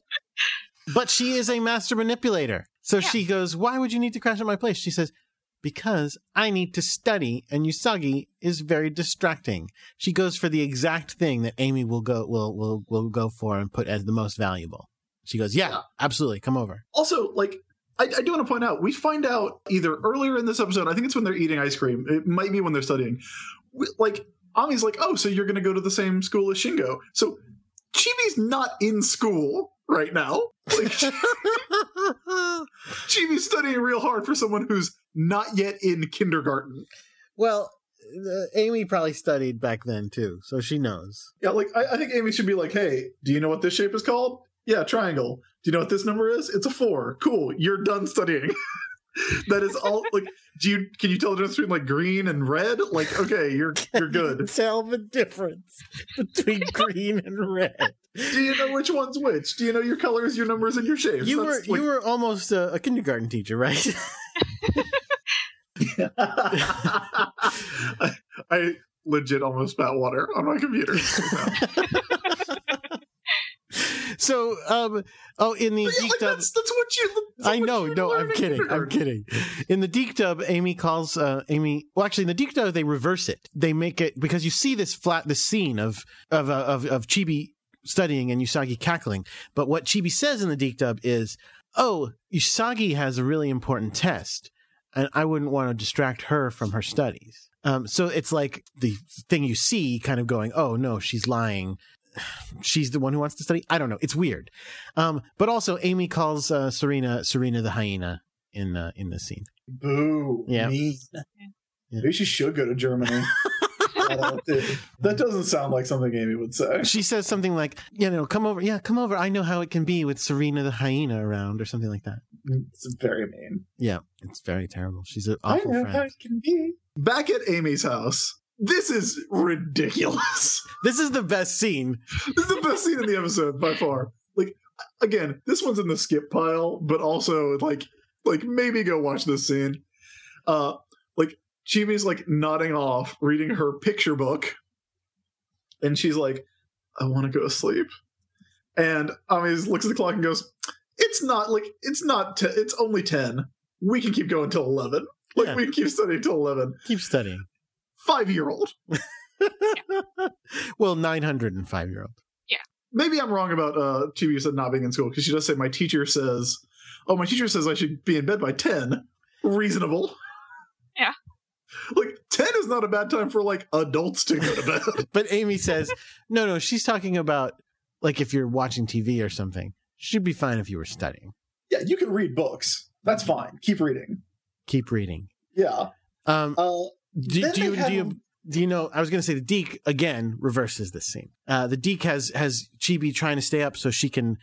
But she is a master manipulator. So Yeah. she goes, Why would you need to crash at my place? She says, Because I need to study and Usagi is very distracting. She goes for the exact thing that Amy will go will will will go for and put as the most valuable. She goes, Yeah, Yeah. absolutely, come over. Also, like, I, I do want to point out, we find out either earlier in this episode, I think it's when they're eating ice cream. It might be when they're studying. We- Like, Ami's like, "Oh, so you're going to go to the same school as Shingo?" So Chibi's not in school right now. Like, Chibi's studying real hard for someone who's not yet in kindergarten. well, uh, Amy probably studied back then too, so she knows. Yeah, like I, I think Amy should be like, "Hey, do you know what this shape is called? Yeah, triangle. Do you know what this number is? It's a four. Cool. You're done studying. that is all. Like, do you can you tell the difference between like green and red? Like, okay, you're you're good. Tell the difference between green and red. Do you know which one's which? Do you know your colors, your numbers, and your shapes? You were like- you were almost a, a kindergarten teacher, right? I, I legit almost spat water on my computer. So, um, oh, in the Geek like, Dub, that's, that's what you. that's I what know, no, I'm in kidding, I'm kidding. In the DiC Dub, Amy calls uh, Amy. Well, actually, in the DiC Dub, they reverse it. They make it because you see this flat, this scene of of uh, of, of Chibi studying and Usagi cackling. But what Chibi says in the DiC Dub is, "Oh, Usagi has a really important test, and I wouldn't want to distract her from her studies." Um, so it's like the thing you see, kind of going, "Oh no, she's lying." She's the one who wants to study. I don't know. It's weird. Um, but also, Amy calls uh, Serena Serena the hyena in uh, in this scene. Boo. Yeah. Mean. Yeah. Maybe she should go to Germany. I don't know. that doesn't sound like something Amy would say. She says something like, "You know, come over. Yeah, come over. I know how it can be with Serena the hyena around, or something like that." It's very mean. Yeah, it's very terrible. She's an awful I know friend. how it can be. Back at Amy's house, this is ridiculous. This is the best scene. this is the best scene in the episode by far. Like again, this one's in the skip pile, but also like like maybe go watch this scene. Uh like Chibi's like nodding off, reading her picture book, and she's like, I want to go to sleep. And Ami looks at the clock and goes, It's not like it's not te- it's only ten. We can keep going till eleven. Like Yeah. we can keep studying till eleven. Keep studying. Five year old. well, nine hundred and five year old. Yeah. Maybe I'm wrong about uh Chibi said not being in school because she does say my teacher says, "Oh, my teacher says I should be in bed by 10." Reasonable. Yeah. Like 10 is not a bad time for like adults to go to bed. But Amy says, "No, no. She's talking about like if you're watching TV or something. She'd be fine if you were studying. yeah, you can read books. That's fine. Keep reading. Keep reading." Yeah. Um, Uh Do, do you have- do you do you know? I was going to say the DiC again reverses this scene. Uh, the DiC has has Chibi trying to stay up so she can,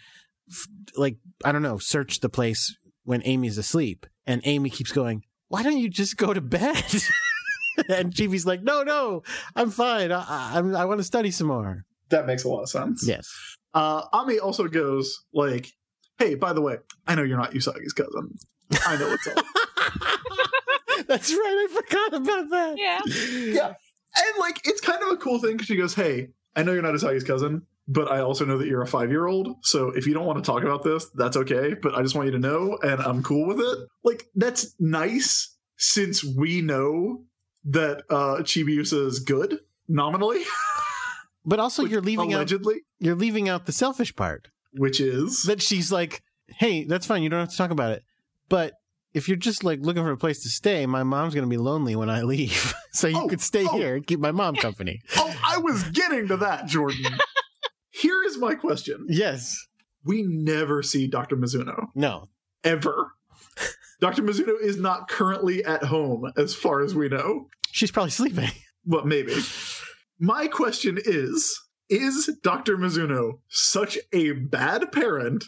like I don't know, search the place when Amy's asleep, and Amy keeps going. Why don't you just go to bed? and Chibi's like, No, no, I'm fine. I I, I'm- I want to study some more. that makes a lot of sense. Yes. Uh Ami also goes like, "Hey, by the way, I know you're not Usagi's cousin. I know what's up." That's right. I forgot about that. Yeah. Yeah. And like it's kind of a cool thing because she goes, Hey, I know you're not Usagi's cousin, but I also know that you're a five year old. So if you don't want to talk about this, that's okay. But I just want you to know, and I'm cool with it. Like, that's nice since we know that uh Chibiusa is good, nominally. But also, Like, you're leaving out allegedly, you're leaving out the selfish part. which is that she's like, "Hey, that's fine. You don't have to talk about it." But if you're just like looking for a place to stay, my mom's gonna be lonely when I leave. so you Oh, could stay oh. here and keep my mom company. Oh, I was getting to that, Jordan. Here is my question. yes. We never see Dr. Mizuno. No. Ever. Dr. Mizuno is not currently at home, as far as we know. She's probably sleeping. But maybe. My question is Is Dr. Mizuno such a bad parent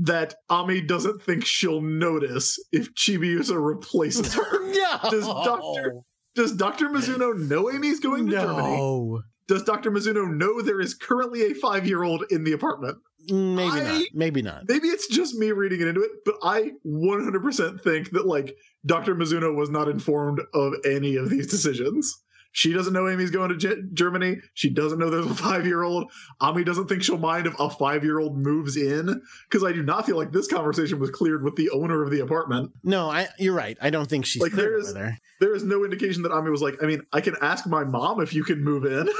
that Ami doesn't think she'll notice if Chibiusa replaces her? no. Does Dr. Does Dr. Mizuno know Amy's going to Germany? No. Does Dr. Mizuno know there is currently a five year old in the apartment? Maybe I- not. Maybe not. Maybe it's just me reading it into it, but I 100% think that, like, Dr. Mizuno was not informed of any of these decisions. She doesn't know Amy's going to Ge- Germany. She doesn't know there's a five year old. Ami doesn't think she'll mind if a five year old moves in. Because I do not feel like this conversation was cleared with the owner of the apartment. No, I. You're right. I don't think she's Like, there is- her. There is no indication that Ami was like, I mean, I can ask my mom if you can move in.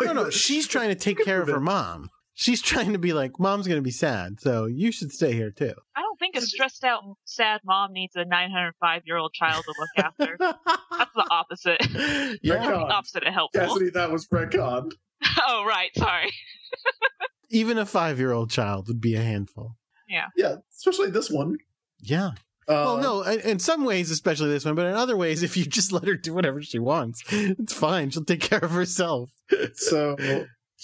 No, no. She's trying to take care of her mom. She's trying to be like, mom's going to be sad, so you should stay here too. I don't think a stressed out, sad mom needs a 905 year old child to look after. That's the opposite. yeah. The opposite of helpful. Cassidy, that was retconned. oh, right. Sorry. Even a five year old child would be a handful. Yeah, Yeah. especially this one. Yeah. Uh, well, no, in in some ways, especially this one, but in other ways, if you just let her do whatever she wants, it's fine. She'll take care of herself. So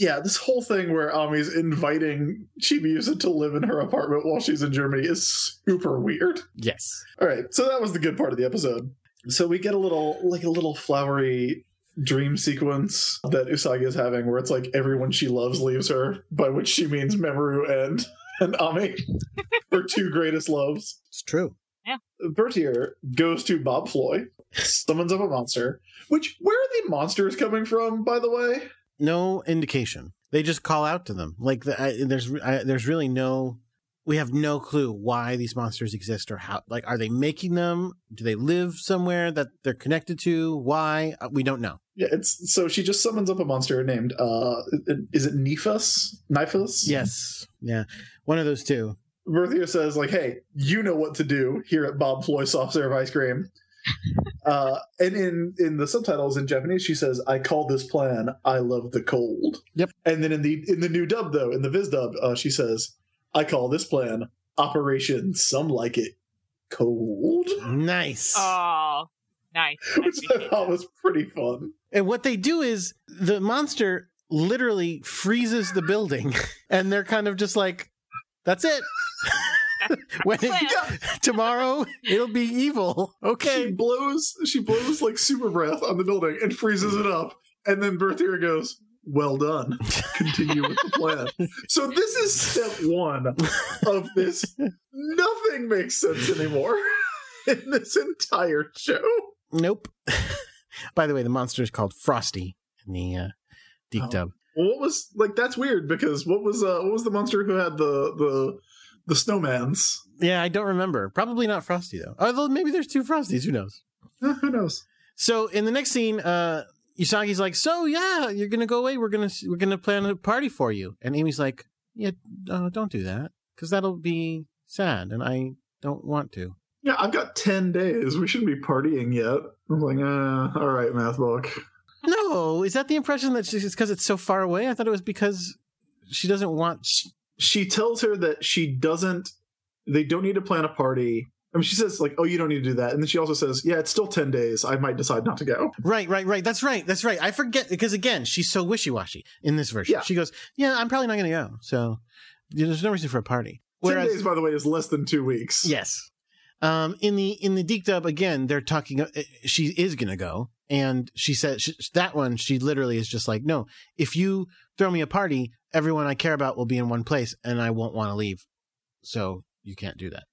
yeah, this whole thing where Ami's inviting Chibiusa to live in her apartment while she's in Germany is super weird. Yes. All right, so that was the good part of the episode. So we get a little, like a little flowery dream sequence that Usagi is having, where it's like everyone she loves leaves her, by which she means Mamoru and and Ami, her two greatest loves. It's true. Yeah. Berthier goes to Bob Floy, summons up a monster. Which where are the monsters coming from, by the way? No indication. They just call out to them. Like the, I, there's I, there's really no. We have no clue why these monsters exist or how. Like, are they making them? Do they live somewhere that they're connected to? Why? Uh, We don't know. Yeah, it's so she just summons up a monster named uh is it Nephus? Nifus? Yes. Yeah. One of those two. Berthier says, like, hey, you know what to do here at Bob Floy Soft Serve Ice Cream. Uh, and in in the subtitles in Japanese, she says, "I call this plan I love the cold." Yep. And then in the in the new dub, though, in the Viz dub, uh, she says, "I call this plan Operation Some Like It Cold," Nice. Oh, nice. Which I thought that. was pretty fun. And what they do is the monster literally freezes the building, and they're kind of just like, "That's it." when it, Plan. tomorrow it'll be evil. Okay. She Okay. blows she blows like super breath on the building and freezes it up. And then Berthier goes, Well done. Continue with the plan. So this is step one of this. Nothing makes sense anymore in this entire show. Nope. By the way, the monster is called Frosty in the uh, DiC Oh. Dub. Well, what was like that's weird because what was uh what was the monster who had the the the snowmans? Yeah, I don't remember. Probably not Frosty though. Although maybe there's two Frosties. Who knows? Eh, who knows? So in the next scene, uh, Usagi's like, "So yeah, you're gonna go away. We're gonna we're gonna plan a party for you." And Amy's like, "Yeah, uh, don't do that because that'll be sad, and I don't want to." Yeah, I've got ten days. We shouldn't be partying yet. I'm like, uh, all right, math book. No, is that the impression that she's because it's so far away? I thought it was because she doesn't want. she, she tells her that she doesn't they don't need to plan a party i mean she says like oh you don't need to do that and then she also says yeah it's still 10 days i might decide not to go Right, right, right. That's right. That's right. I forget because again, she's so wishy washy in this version. Yeah. She goes, "Yeah, I'm probably not going to go." So there's no reason for a party. 10 days by the way is less than two weeks Yes. Um, in the in the DiC Dub again, they're talking. Uh, she is gonna go, and she says she, that one. She literally is just like, no. If you throw me a party, everyone I care about will be in one place, and I won't want to leave. So you can't do that.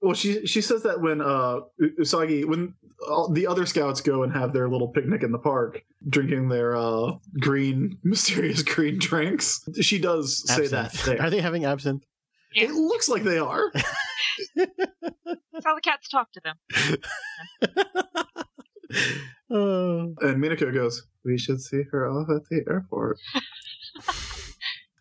well she she says that when uh usagi when all the other scouts go and have their little picnic in the park drinking their uh green mysterious green drinks she does say that there. Are they having absinthe? it looks like they are That's how the cats talk to them. Oh. and minako goes we should see her off at the airport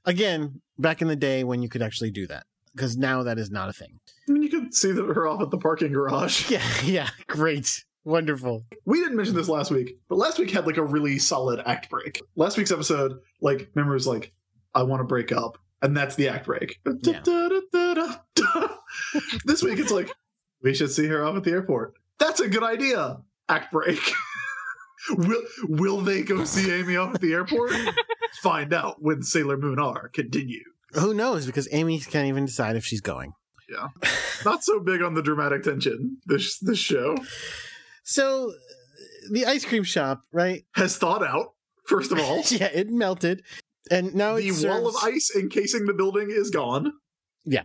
Again, back in the day when you could actually do that, because now that is not a thing. i mean you could see the- her off at the parking garage Yeah, yeah, great, wonderful. we didn't mention this last week, but last week had like a really solid act break. Last week's episode, like, remember, was like, I want to break up. And that's the act break. Yeah. this week, it's like, we should see her off at the airport. That's a good idea. Act break. will will they go see Amy off at the airport? Find out when Sailor Moon R continue. Who knows? Because Amy can't even decide if she's going. Yeah, not so big on the dramatic tension. This this show So the ice cream shop, right? has thawed out. First of all, yeah, it melted, and now the it wall of ice encasing the building is gone. Yeah.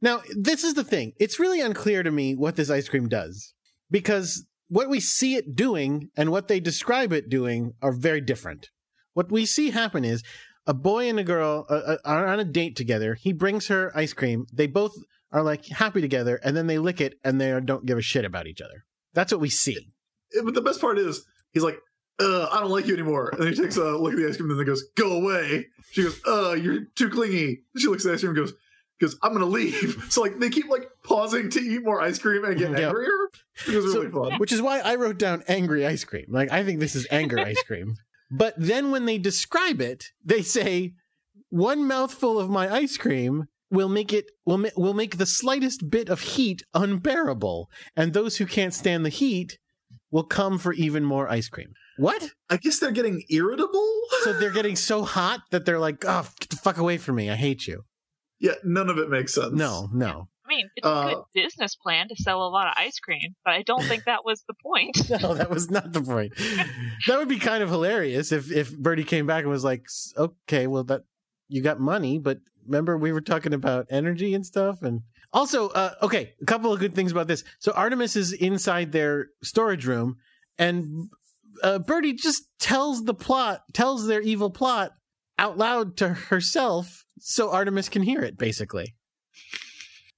Now, this is the thing. It's really unclear to me what this ice cream does because what we see it doing and what they describe it doing are very different. What we see happen is a boy and a girl uh, uh, are on a date together. He brings her ice cream. They both are like happy together and then they lick it and they don't give a shit about each other. That's what we see. But the best part is, he's like, uh, I don't like you anymore. And he takes a look at the ice cream and then goes, go away. She goes, uh, you're too clingy. She looks at the ice cream and goes, goes, I'm gonna leave. So like they keep like pausing to eat more ice cream and get Yep. angrier. It was So- really fun. Which is why I wrote down angry ice cream. Like, I think this is anger ice cream. But then when they describe it, they say, one mouthful of my ice cream will make it will, ma- will make the slightest bit of heat unbearable and those who can't stand the heat will come for even more ice cream What? I guess they're getting irritable. So they're getting so hot that they're like, "Oh, get the fuck away from me! I hate you." Yeah, none of it makes sense. No, no, mean, it's Uh, a good business plan to sell a lot of ice cream, but I don't think that was the point. no. That was not the point. That would be kind of hilarious if if Bertie came back and was like, "Okay, well that you got money, but remember we were talking about energy and stuff." And also, uh, okay, a couple of good things about this. So Artemis is inside their storage room, and uh, Birdie just tells the plot, tells their evil plot out loud to herself, so Artemis can hear it. Basically,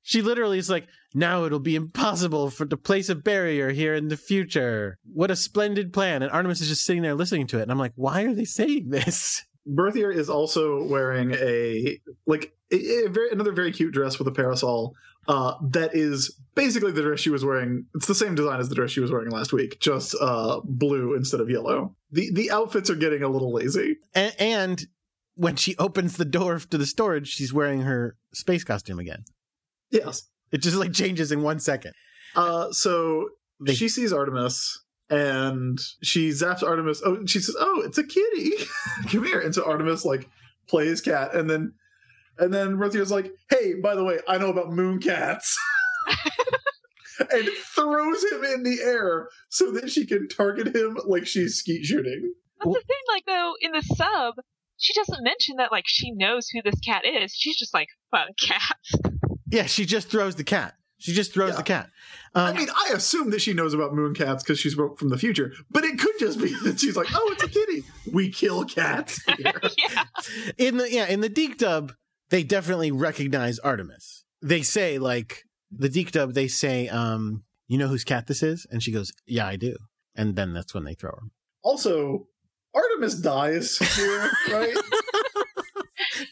she literally is like, "Now it'll be impossible for to place a barrier here in the future. What a splendid plan!" And Artemis is just sitting there listening to it, and I'm like, "Why are they saying this?" Berthier is also wearing a like a, a very another very cute dress with a parasol. Uh, that is basically the dress she was wearing. It's the same design as the dress she was wearing last week, just uh, blue instead of yellow. the The outfits are getting a little lazy. And, and when she opens the door to the storage, she's wearing her space costume again. Yes. It just like changes in one second. Uh, so They- she sees Artemis and she zaps Artemis. Oh, she says, "Oh, it's a kitty. Come here." And so Artemis like plays cat, and then and then Berthier's like, "Hey, by the way, I know about moon cats." and throws him in the air so that she can target him like she's skeet shooting. That's the thing, like though, in the sub, she doesn't mention that like she knows who this cat is. She's just like, "What a cat." Yeah, she just throws the cat. She just throws Yeah. the cat. I Um, mean, I assume that she knows about moon cats because she's from the future, but it could just be that she's like, "Oh, it's a kitty. We kill cats." Here. yeah, in the yeah in the DiC dub, they definitely recognize Artemis. They say like the DiC dub. They say, um, "You know whose cat this is?" And she goes, "Yeah, I do." And then that's when they throw her. Also, Artemis dies here, right?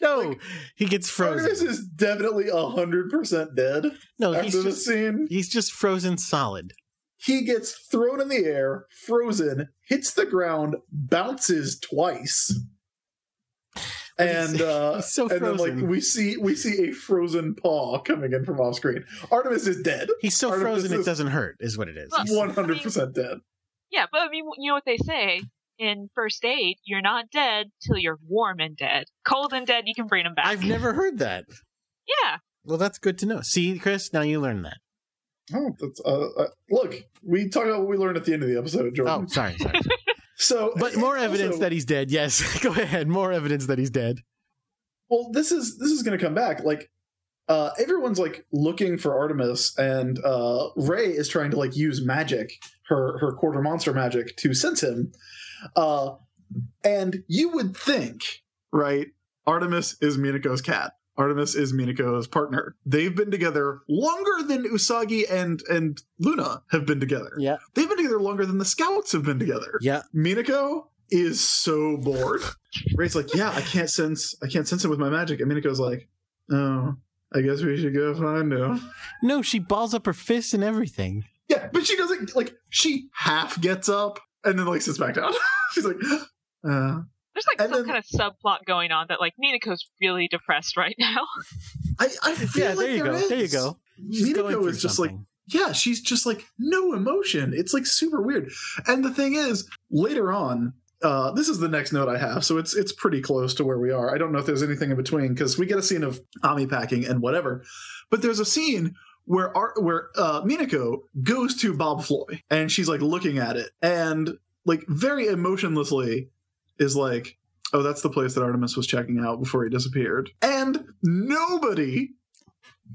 No, he gets frozen. Artemis is definitely hundred percent dead no, after he's this just scene. he's just frozen solid. He gets thrown in the air, frozen, hits the ground, bounces twice. But he's- And uh he's so and then like frozen. we see we see a frozen paw coming in from off screen. Artemis is dead. He's so Artemis frozen it doesn't hurt, is what it is. One hundred percent dead. yeah, but I mean, you know what they say in first aid: you're not dead till you're warm and dead. Cold and dead, you can bring them back. I've never heard that. Yeah, Well, that's good to know. See, Chris, now you learned that. Oh, that's uh, uh look, we talk about what we learned at the end of the episode, Jordan. Oh, sorry, sorry. So But more evidence also- that he's dead. Yes, go ahead. More evidence that he's dead. well this is this is going to come back like uh everyone's like looking for artemis and uh ray is trying to like use magic her her quarter monster magic to sense him uh and you would think right artemis is minako's cat artemis is minako's partner they've been together longer than usagi and and luna have been together Yeah. they've been together longer than the scouts have been together Yeah. Minako is so bored. Ray's like, yeah, I can't sense, I can't sense him with my magic. And Minako's like, oh, I guess we should go find him. No, she balls up her fists and everything. Yeah, but she doesn't like. She half gets up and then like sits back down. She's like, uh, there's like And some then- kind of subplot going on that like Minako's really depressed right now. I, I feel Yeah, like there you there go. There you is. go. She's Minako through is just like, yeah, she's just like no emotion. It's like super weird. And the thing is, later on, uh, this is the next note I have, so it's it's pretty close to where we are. I don't know if there's anything in between because we get a scene of Ami packing and whatever, but there's a scene where Ar- where uh, Minako goes to Bob Floy and she's like looking at it and like very emotionlessly is like, oh, that's the place that Artemis was checking out before he disappeared, and nobody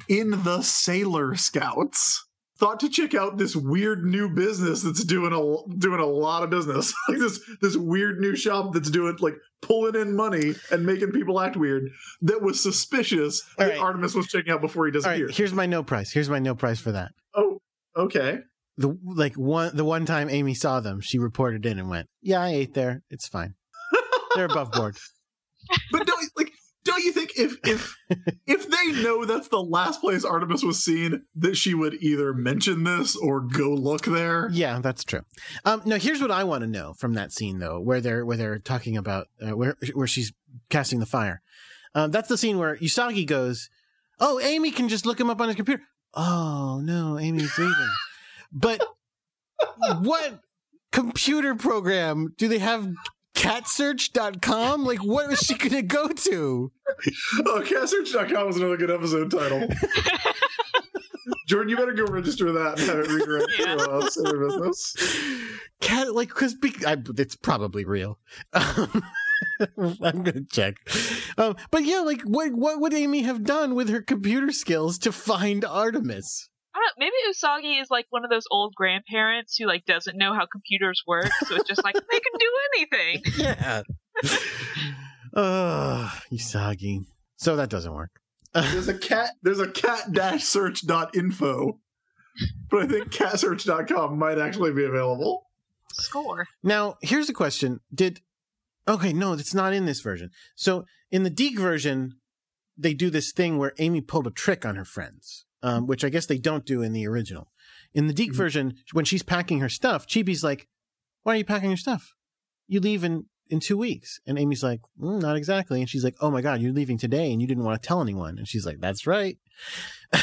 in the Sailor Scouts thought to check out this weird new business that's doing a doing a lot of business like this this weird new shop that's doing like pulling in money and making people act weird that was suspicious All that right. Artemis was checking out before he disappeared. right, here's my no price. Here's my no price for that. oh, okay. The like one the one time Amy saw them, she reported in and went, "Yeah, I ate there. It's fine. They're above board." But don't like don't you think if if if they know that's the last place Artemis was seen, that she would either mention this or go look there? Yeah, that's true. Um, no, here's what I want to know from that scene though, where they're where they're talking about uh, where where she's casting the fire. Um, that's the scene where Usagi goes, "Oh, Amy can just look him up on his computer." Oh no, Amy's leaving. But what computer program? Do they have catsearch.com? Like, what is she going to go to? Oh, catsearch.com was another good episode title. Jordan, you better go register that and have it redirect Yeah. to us in their business. Cat, like, because it's probably real. Um, I'm gonna check. Um, but yeah, like, what what would Amy have done with her computer skills to find Artemis? I don't maybe Usagi is like one of those old grandparents who like doesn't know how computers work, so it's just like they can do anything. Yeah. Oh, Usagi. So that doesn't work. There's a cat. There's a cat dash search dot info, but I think catsearch.com might actually be available. Score. Now, here's a question. Did Okay, no, it's not in this version. So, in the DiC version, they do this thing where Amy pulled a trick on her friends, um, which I guess they don't do in the original. In the DiC Mhm. version, when she's packing her stuff, Chibi's like, "Why are you packing your stuff? You leave in in two weeks." And Amy's like, mm, "Not exactly." And she's like, "Oh my god, you're leaving today, and you didn't want to tell anyone." And she's like, "That's right."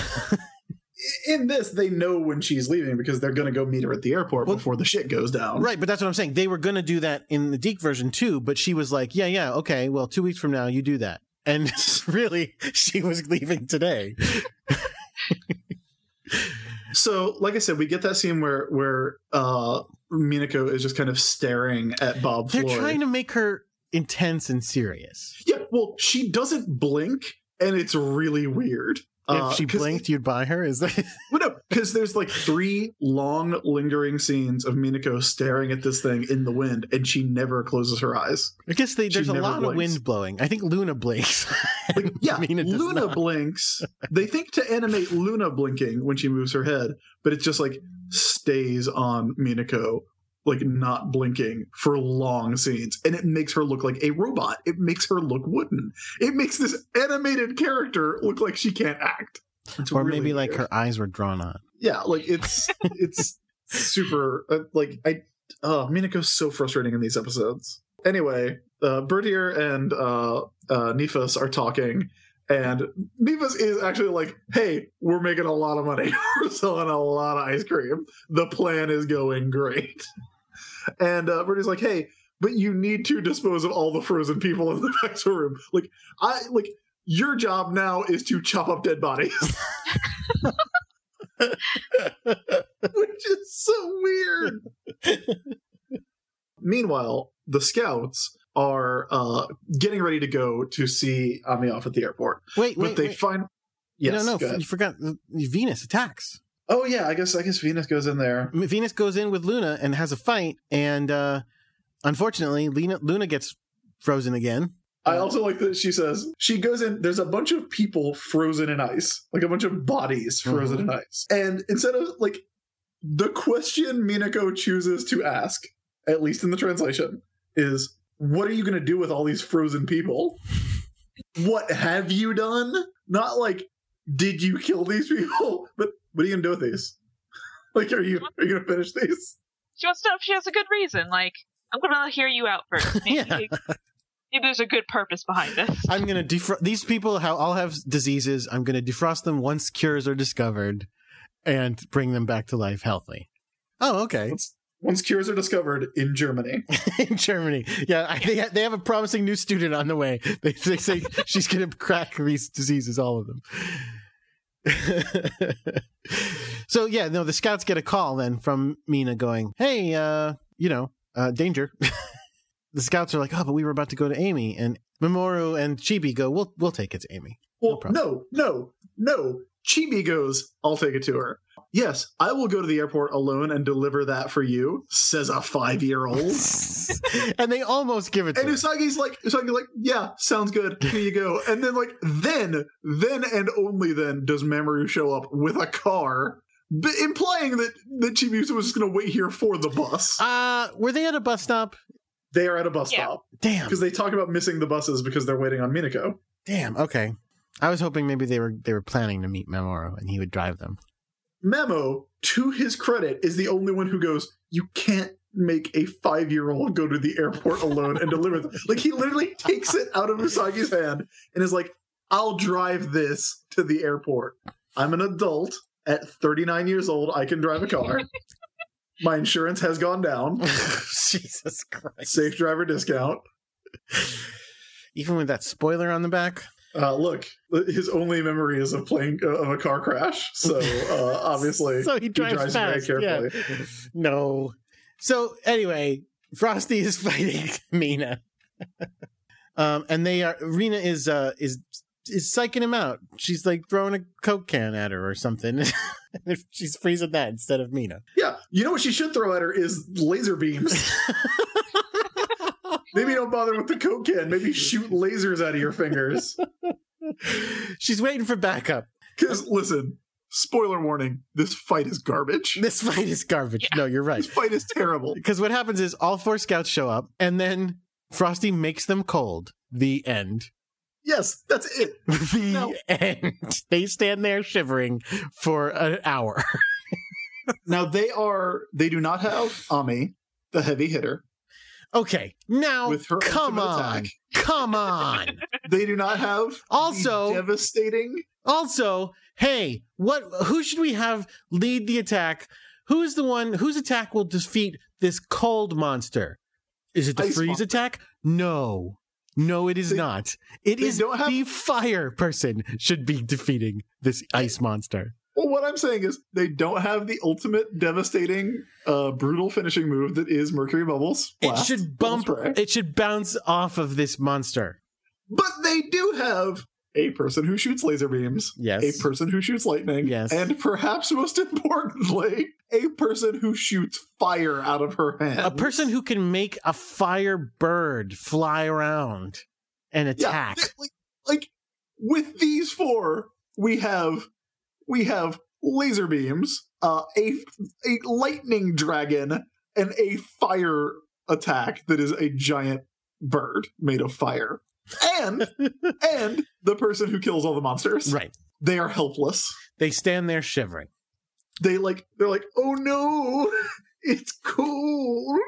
In this, they know when she's leaving because they're going to go meet her at the airport Well- before the shit goes down. Right, but that's what I'm saying. They were going to do that in the DiC version too, but she was like, "Yeah, yeah, okay. Well, two weeks from now, you do that." And really, she was leaving today. So, like I said, we get that scene where where uh, Minako is just kind of staring at Bob They're Floyd. trying to make her intense and serious. Yeah, well, she doesn't blink, and it's really weird. Uh, if she blinked, you'd buy her. Is that? Well, no, because there's like three long, lingering scenes of Minako staring at this thing in the wind, and she never closes her eyes. I guess they, there's a lot of wind blowing. I think Luna blinks. Like, yeah, Luna blinks. They think to animate Luna blinking when she moves her head, but it just like stays on Minako, like not blinking for long scenes, and it makes her look like a robot. It makes her look wooden. It makes this animated character look like she can't act. It's or really maybe like her eyes were drawn on. yeah like it's it's super uh, like i uh minako's so frustrating in these episodes anyway uh Berthier and uh uh nifas are talking and nifas is actually like hey we're making a lot of money we're selling a lot of ice cream the plan is going great and uh Berthier's like hey but you need to dispose of all the frozen people in the back room like i like your job now is to chop up dead bodies which is so weird. Meanwhile, the scouts are uh, getting ready to go to see Ami off at the airport, Wait, but wait, they wait. find. Yes, no, no, ahead. you forgot. Venus attacks. Oh yeah, I guess I guess Venus goes in there. Venus goes in with Luna and has a fight, and uh unfortunately, Luna, Luna gets frozen again. I also like that she says she goes in. There's a bunch of people frozen in ice, like a bunch of bodies frozen in ice, and instead of like the question Minako chooses to ask, at least in the translation, is what are you going to do with all these frozen people? what have you done? Not like did you kill these people, but what are you going to do with these? like, are you are you going to finish these? She wants to know if she has a good reason. Like, I'm gonna hear you out first. Maybe, Yeah. maybe there's a good purpose behind this. I'm gonna defrost these people. How all have diseases. I'm gonna defrost them once cures are discovered, and bring them back to life healthy. Oh, okay. Once, once cures are discovered in Germany, in Germany. Yeah, I, they they have a promising new student on the way. They, they say she's going to crack these diseases, all of them. so yeah, no, the scouts get a call then from Mina going, "Hey, uh, you know, uh, danger." the scouts are like, "Oh, but we were about to go to Amy," and Mamoru and Chibi go, "We'll we'll take it to Amy." Well, problem. no, no, no. Chibi goes, I'll take it to her. Yes, I will go to the airport alone and deliver that for you, says a five year old. and they almost give it to And her. Usagi's like, Usagi's like, yeah, sounds good. Here you go. And then, like, then, then and only then does Mamoru show up with a car, b- implying that that Chibi was just going to wait here for the bus. Uh, were they at a bus stop? They are at a bus Yeah. stop Damn. because they talk about missing the buses because they're waiting on Minako. Damn. Okay. I was hoping maybe they were they were planning to meet Mamoru and he would drive them. Memo, to his credit, is the only one who goes, You can't make a five year old go to the airport alone and deliver them. Like, he literally takes it out of Usagi's hand and is like, I'll drive this to the airport. I'm an adult. At 39 years old, I can drive a car. My insurance has gone down. Jesus Christ. Safe driver discount. Even with that spoiler on the back? Uh, look, his only memory is of playing uh, of a car crash. So uh, obviously, so he drives, very fast. Yeah. carefully. No. So anyway, Frosty is fighting Mina. um, and they are Rena is uh is is psyching him out. She's like throwing a coke can at her or something. She's freezing that instead of Mina. Yeah, you know what she should throw at her is laser beams. Maybe don't bother with the coke can. Maybe shoot lasers out of your fingers. She's waiting for backup. Because listen, spoiler warning: this fight is garbage. This fight is garbage. No, you're right. This fight is terrible. Because what happens is all four scouts show up, and then Frosty makes them cold. The end. Yes, that's it. The No. end. They stand there shivering for an hour. Now they are. They do not have Ami, the heavy hitter. Okay, now With her come on, attack. come on. They do not have Also, devastating. also, hey, what? Who should we have lead the attack? Who's the one whose attack will defeat this cold monster? Is it the Ice freeze monster. attack? No. No, it is They- not. It is have- the fire person should be defeating this ice monster. Well, what I'm saying is they don't have the ultimate devastating, uh, brutal finishing move that is Mercury Bubbles. It should bump. It should bounce off of this monster. But they do have a person who shoots laser beams, Yes. a person who shoots lightning, Yes. and perhaps most importantly, a person who shoots fire out of her hand. A person who can make a fire bird fly around and attack. th- like, like with these four, we have we have laser beams, uh, a a lightning dragon, and a fire attack that is a giant bird made of fire. And and the person who kills all the monsters. right. They are helpless. They stand there shivering. They like they're like, oh no, it's cold.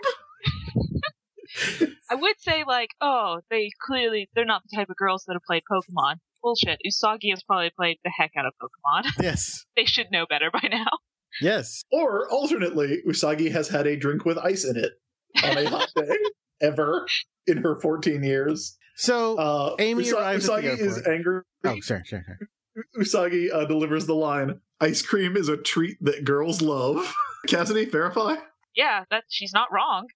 I would say like, oh, they clearly they're not the type of girls that have played Pokemon. Bullshit. Usagi has probably played the heck out of Pokemon. Yes. they should know better by now. Yes. Or alternately, Usagi has had a drink with ice in it on a hot day ever in her 14 years. So, Uh, Amy Usa- arrives at the Usagi is angry. oh, sorry, sure, sure. Usagi uh, delivers the line: "Ice cream is a treat that girls love." Cassidy, verify. Yeah, that she's not wrong.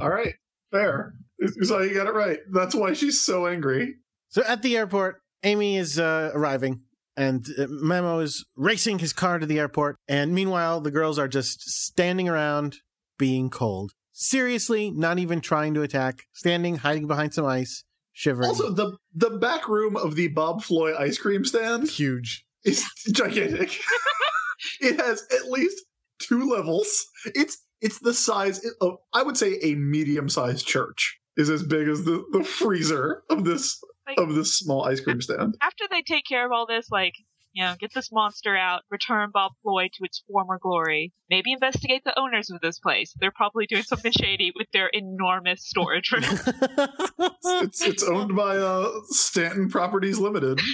All right, fair. Usagi got it right. That's why she's so angry. So at the airport, Amy is uh, arriving, and uh, Memo is racing his car to the airport. And meanwhile, the girls are just standing around, being cold. Seriously, not even trying to attack, standing, hiding behind some ice, shivering. Also, the the back room of the Bob Floy ice cream stand huge. It's gigantic. it has at least two levels. It's it's the size of I would say a medium sized church is as big as the, the freezer of this Like, of this small ice cream stand. after they take care of all this, like, you know, get this monster out, return Bob Floyd to its former glory, maybe investigate the owners of this place. They're probably doing something shady with their enormous storage room. It's it's owned by uh, Stanton Properties Limited,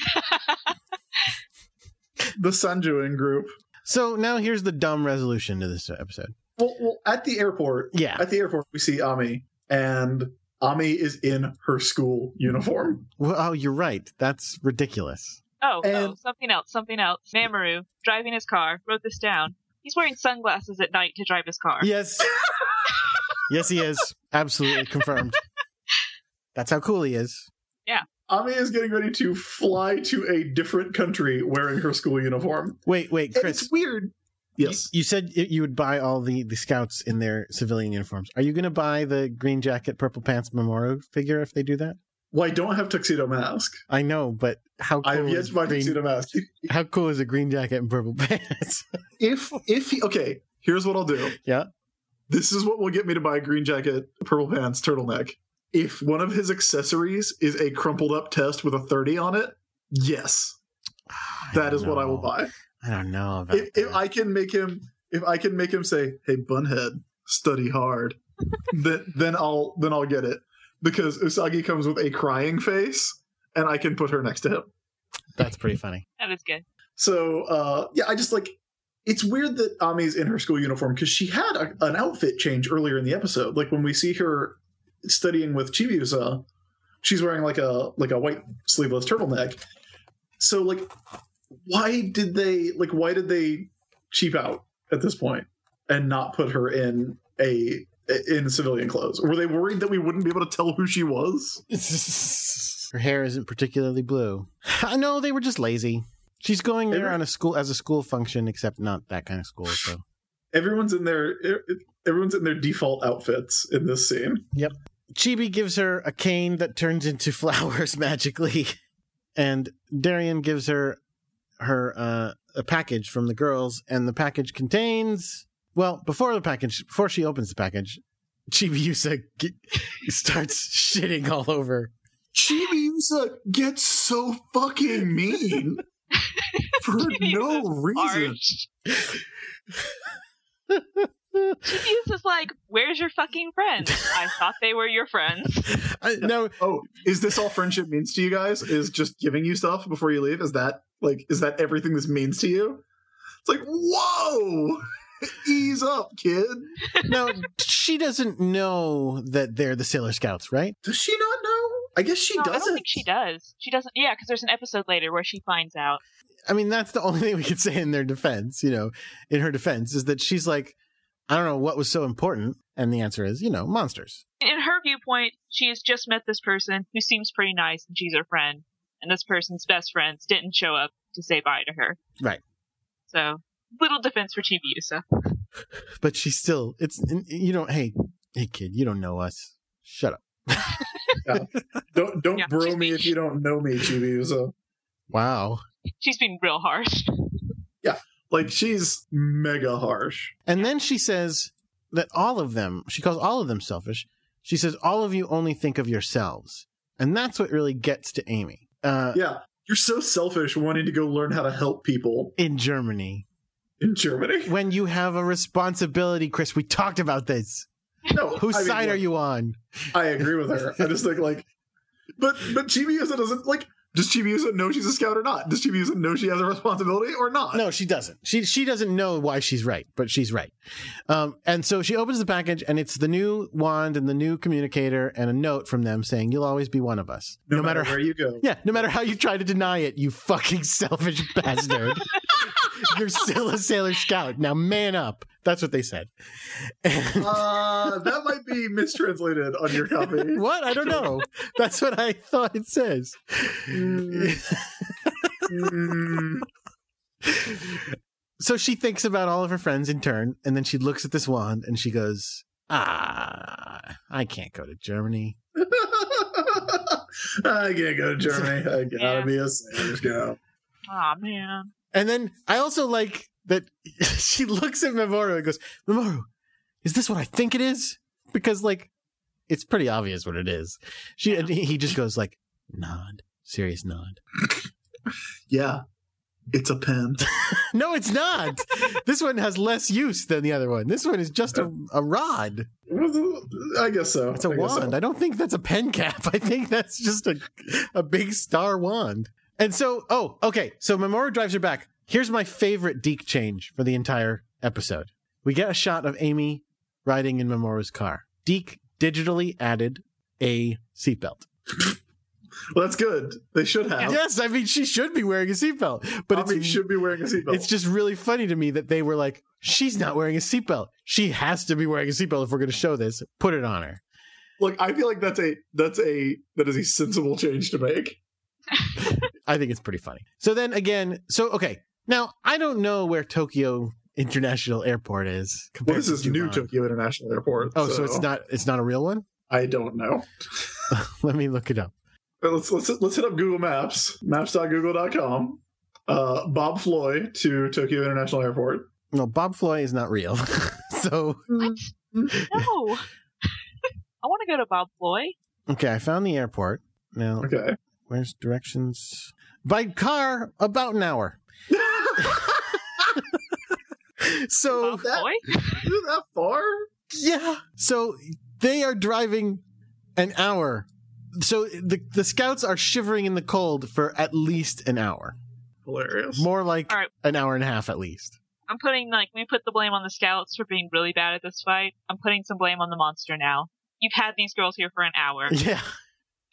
the Sanjuin Group. so now here's the dumb resolution to this episode. Well, well, at the airport, Yeah. at the airport, we see Ami, and Ami is in her school uniform. Well, oh, you're right. That's ridiculous. Oh, oh, something else, something else. Mamoru, driving his car, wrote this down. He's wearing sunglasses at night to drive his car. Yes. yes, he is. Absolutely confirmed. That's how cool he is. Yeah. Ami is getting ready to fly to a different country wearing her school uniform. Wait, wait, And Chris. it's weird. You- Yes. You, said you would buy all the, the scouts in their civilian uniforms. Are you going to buy the green jacket, purple pants Mamoru figure if they do that? Well, I don't have tuxedo mask. I know, but how cool I have yet is to buy green, tuxedo mask. how cool is a green jacket and purple pants? If if he okay, here's what I'll do. yeah. This is what will get me to buy a green jacket, purple pants, turtleneck. If one of his accessories is a crumpled up test with a 30 on it, yes, I that don't what I will buy. I don't know about If, if. I can make him if I can make him say, "Hey bunhead, study hard." then then I'll then I'll get it. Because Usagi comes with a crying face and I can put her next to him. That's pretty funny. That is good. So uh yeah, I just like it's weird that Ami's in her school uniform because she had a, an outfit change earlier in the episode. Like when we see her studying with Chibiusa, she's wearing like a like a white sleeveless turtleneck. So like, why did they like? Why did they cheap out at this point and not put her in a in civilian clothes? Were they worried that we wouldn't be able to tell who she was? Her hair isn't particularly blue. I know they were just lazy. She's going there Every- on a school as a school function, except not that kind of school. So Everyone's in their everyone's in their default outfits in this scene. Yep. Chibi gives her a cane that turns into flowers magically, and Darien gives her her uh, a package from the girls, and the package contains. Well, before the package, before she opens the package, Chibiusa ge- starts shitting all over. Chibiusa gets so fucking mean for no reason. Arch. Chibiusa is like, "Where's your fucking friends? I thought they were your friends." I, no, Oh, is this all friendship means to you guys? Is just giving you stuff before you leave? Is that like is that everything this means to you? It's like, whoa! Ease up, kid. no, she doesn't know that they're the Sailor Scouts, right? Does she not know? I guess she No, I doesn't. don't think she does. She doesn't. Yeah, because there's an episode later where she finds out. I mean, that's the only thing we could say in their defense, you know, in her defense, is that she's like, I don't know what was so important. And the answer is, you know, monsters. In her viewpoint, she has just met this person who seems pretty nice, and she's her friend. And this person's best friends didn't show up to say bye to her. Right. So, little defense for Chibiusa. But she's still, it's, you don't, hey, hey, kid, you don't know us. Shut up. Don't don't Yeah, bro me being- if you don't know me, Chibiusa. Wow. She's being real harsh. Like she's mega harsh. And then she says that all of them, she calls all of them selfish. She says, all of you only think of yourselves. And that's what really gets to Amy. Uh, Yeah, you're so selfish wanting to go learn how to help people in Germany. in Germany. When you have a responsibility, Chris, we talked about this. No, Whose I mean, side are you on? I agree with her. I just think like, but but Chibiusa doesn't like. Does Chibiusa know she's a scout or not? Does Chibiusa know she has a responsibility or not? No, she doesn't. She she doesn't know why she's right, but she's right. Um, and so she opens the package, and it's the new wand and the new communicator, and a note from them saying, "You'll always be one of us, no, matter, where you go. Yeah, no matter how you try to deny it, you fucking selfish bastard. You're still a Sailor Scout. Now man up. That's what they said. Uh, that might be mistranslated on your copy. what? I don't know. That's what I thought it says. Mm, so she thinks about all of her friends in turn, and then she looks at this wand and she goes, Ah, I can't go to Germany. I can't go to Germany. I gotta Yeah. be a Sailor Scout. Aw, man. And then I also like that she looks at Mamoru and goes, Mamoru, is this what I think it is? Because like it's pretty obvious what it is. She and he just goes like nod, serious nod. Yeah, it's a pen. No, it's not. this one has less use than the other one. This one is just a, a rod. I guess so. It's a I guess so. wand. I don't think that's a pen cap. I think that's just a a big star wand. And so, oh, okay. So Mamoru drives her back. Here's my favorite DiC change for the entire episode. We get a shot of Amy riding in Mamoru's car. DiC digitally added a seatbelt. Well, that's good. They should have. Yes, I mean she should be wearing a seatbelt, but But it's should be wearing a seatbelt. it's just really funny to me that they were like, she's not wearing a seatbelt. She has to be wearing a seatbelt if we're going to show this. Put it on her. Look, I feel like that's a that's a that is a sensible change to make. I think it's pretty funny. So then again, so okay. Now I don't know where Tokyo International Airport is. Well, compared this to is new Tokyo International Airport. Oh, so. it's not it's not a real one. I don't know. Let me look it up. Let's let's let's hit up Google Maps, maps.google.com. Uh, Bob Floy to Tokyo International Airport. No, Bob Floy is not real. so What? No. I want to go to Bob Floy. okay, I found the airport. Now Okay. where's directions? By car, about an hour. So Bob that- Floy? Is it that far? Yeah. So they are driving an hour. So the the scouts are shivering in the cold for at least an hour. Hilarious. More like All right. an hour and a half at least. I'm putting like we put the blame on the scouts for being really bad at this fight. I'm putting some blame on the monster now. You've had these girls here for an hour. Yeah.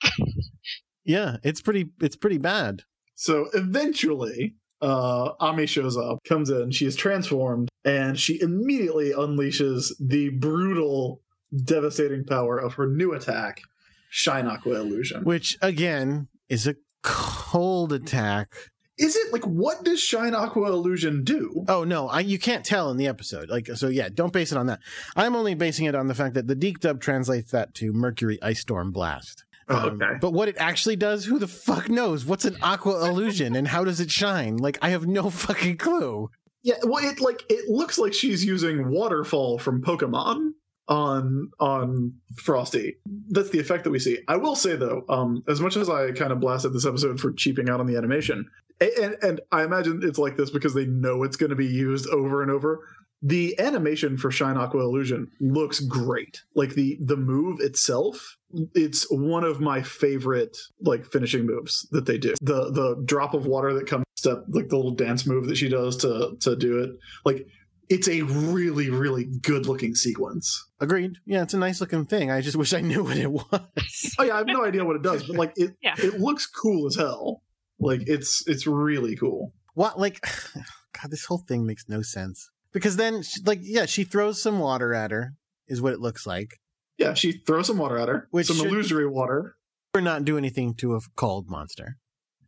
yeah, it's pretty it's pretty bad. So eventually, uh, Ami shows up, comes in, she is transformed, and she immediately unleashes the brutal, devastating power of her new attack, Shine Aqua Illusion. Which again is a cold attack. Is it like what does Shine Aqua Illusion do? Oh no, I, you can't tell in the episode. Like so, yeah. Don't base it on that. I'm only basing it on the fact that the DiC dub translates that to Mercury Ice Storm Blast. Oh, Um, okay. But what it actually does, who the fuck knows? What's an aqua illusion and how does it shine? Like I have no fucking clue. Yeah, well, it like it looks like she's using Waterfall from Pokemon on on Frosty. That's the effect that we see. I will say though, um, as much as I kind of blasted this episode for cheaping out on the animation, and and I imagine it's like this because they know it's going to be used over and over. The animation for Shine Aqua Illusion looks great. Like the the move itself, it's one of my favorite like finishing moves that they do. The the drop of water that comes step like the little dance move that she does to to do it. Like it's a really really good looking sequence. Agreed. Yeah, it's a nice looking thing. I just wish I knew what it was. Oh yeah, I have no idea what it does, but like it Yeah. it looks cool as hell. Like it's it's really cool. what? Like, God, this whole thing makes no sense. Because then, she- like, yeah, she throws some water at her, is what it looks like. Yeah, she throws some water at her, Which some should- illusory water. Or not do anything to a cold monster.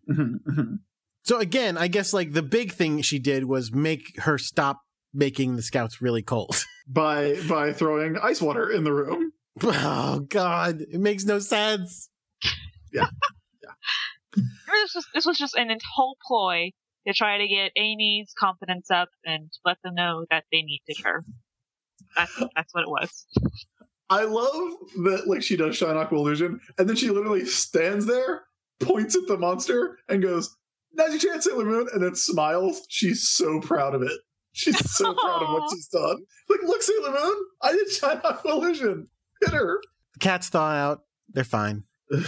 Mhm, mhm. So again, I guess like the big thing she did was make her stop making the scouts really cold. by by throwing ice water in the room. oh God, it makes no sense. Yeah, yeah. This was this was just an whole ploy to try to get Amy's confidence up and let them know that they needed her. That's that's what it was. I love that like she does shine aqua illusion, and then she literally stands there, points at the monster, and goes, "Now's your chance, Sailor Moon," and then smiles. She's so proud of it. She's so proud of what she's done. Like, look, Sailor Moon, I did shine aqua illusion. Hit her. The cats thaw out. They're fine.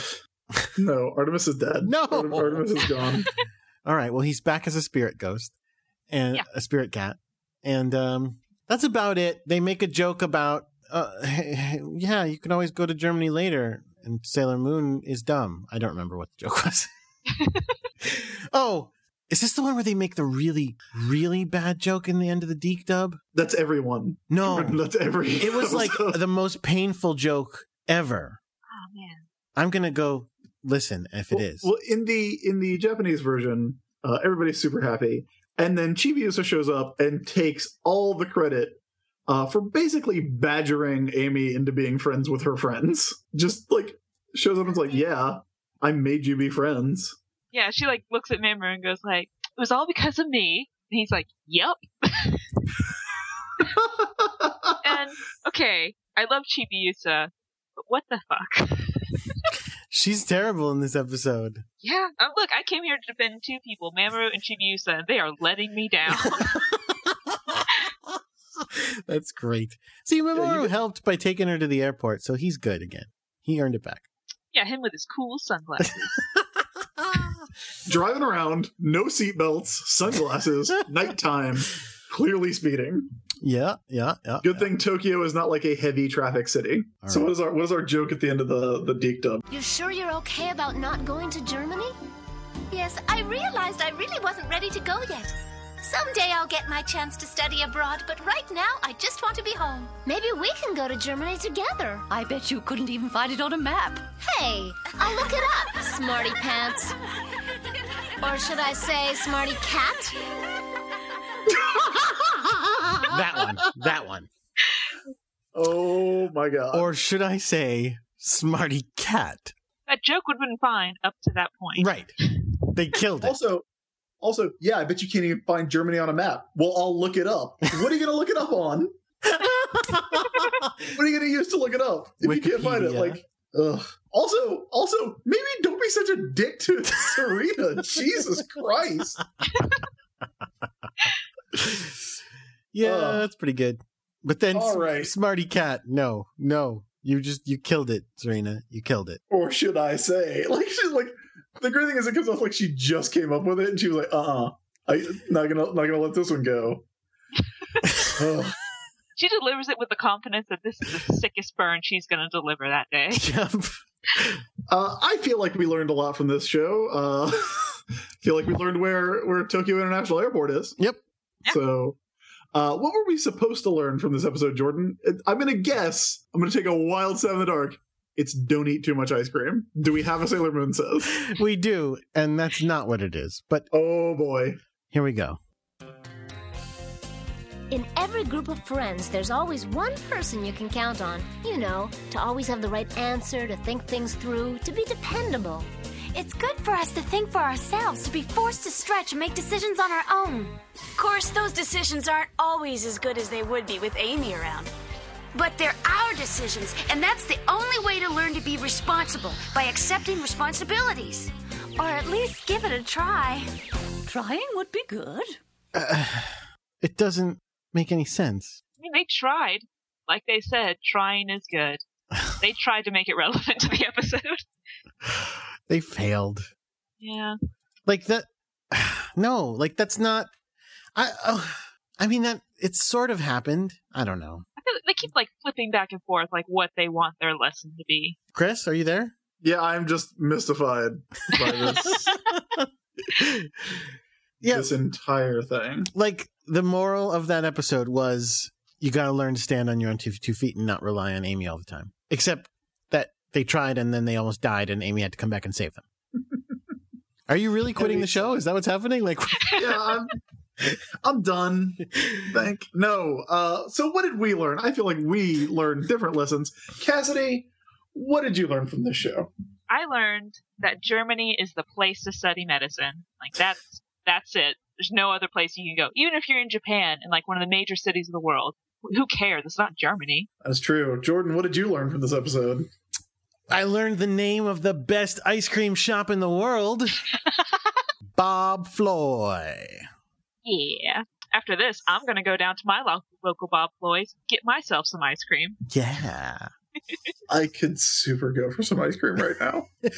No, Artemis is dead. No. Artemis is gone. All right. Well, he's back as a spirit ghost and Yeah. a spirit cat, and um, that's about it. They make a joke about, uh, yeah, you can always go to Germany later, and Sailor Moon is dumb. I don't remember what the joke was. oh, is this the one where they make the really, really bad joke in the end of the DiC dub? That's everyone. No, That's every. it was like the most painful joke ever. Oh man. I'm gonna go listen if it well, is. Well, in the in the Japanese version, uh, everybody's super happy, and then Chibi Chibiusa shows up and takes all the credit uh, for basically badgering Amy into being friends with her friends. Just like shows up and's like, "Yeah, I made you be friends." Yeah, she like looks at Mamoru and goes like, "It was all because of me." And he's like, "Yep." And okay, I love Chibi Chibiusa, but what the fuck? She's terrible in this episode. yeah, um, look, I came here to defend two people, Mamoru and Chibiusa, and they are letting me down. That's great. See, Mamoru you- helped by taking her to the airport, so he's good again. He earned it back. yeah, him with his cool sunglasses. Driving around, no seatbelts, sunglasses, nighttime, clearly speeding. Yeah, yeah, yeah. Good thing Tokyo is not like a heavy traffic city. All so right. what is our what is our joke at the end of the the DiC dub? You sure you're okay about not going to Germany? Yes, I realized I really wasn't ready to go yet. Someday I'll get my chance to study abroad, but right now I just want to be home. Maybe we can go to Germany together. I bet you couldn't even find it on a map. Hey, I'll look it up, smarty pants. Or should I say, smarty cat? That one. That one. Oh my god. Or should I say, smarty cat? that joke would have been fine up to that point. Right. They killed it. Also, also, yeah, I bet you can't even find Germany on a map. Well, I'll look it up. What are you going to look it up on? What are you going to use to look it up if you can't find it? Like, ugh. Also, also, maybe don't be such a dick to Serena. Jesus Christ. yeah, Ugh. that's pretty good. But then All S- right. smarty cat, no, no. You just you killed it, Serena. You killed it. Or should I say? Like, she's like, the great thing is it comes off like she just came up with it and she was like, uh uh I not gonna not gonna let this one go. Ugh. She delivers it with the confidence that this is the sickest burn she's going to deliver that day. Yep. Uh, I feel like we learned a lot from this show. Uh, feel like we learned where where Tokyo International Airport is. Yep. So, uh, what were we supposed to learn from this episode, Jordan? I'm gonna guess. I'm gonna take a wild stab in the dark. It's don't eat too much ice cream. Do we have a Sailor Moon says? We do, and that's not what it is. But Oh boy. here we go. In every group of friends, there's always one person you can count on. You know, to always have the right answer, to think things through, to be dependable. It's good for us to think for ourselves, to be forced to stretch and make decisions on our own. Of course, those decisions aren't always as good as they would be with Amy around. But they're our decisions, and that's the only way to learn to be responsible by accepting responsibilities. Or at least give it a try. Trying would be good. It doesn't make any sense. I mean, they tried. Like they said, trying is good. They tried to make it relevant to the episode. They failed. Yeah. Like that. No, like that's not. I. Oh, I mean that it's sort of happened. I don't know. I feel like they keep like flipping back and forth, like what they want their lesson to be. Chris, are you there? Yeah, I'm just mystified by this Yeah. this entire thing. like the moral of that episode was you got to learn to stand on your own two, two feet and not rely on Amy all the time. Except that they tried and then they almost died and Amy had to come back and save them. Are you really quitting the show? Is that what's happening? Like, yeah, I'm, I'm done. Thank no. Uh, so what did we learn? I feel like we learned different lessons. Cassidy, what did you learn from this show? I learned that Germany is the place to study medicine. Like that's that's it. There's no other place you can go. Even if you're in Japan and like one of the major cities of the world, who cares? It's not Germany. That's true. Jordan, what did you learn from this episode? I learned the name of the best ice cream shop in the world Bob Floy. Yeah. After this, I'm gonna go down to my lo- local Bob Floyd's, get myself some ice cream. Yeah. I could super go for some ice cream right now. Do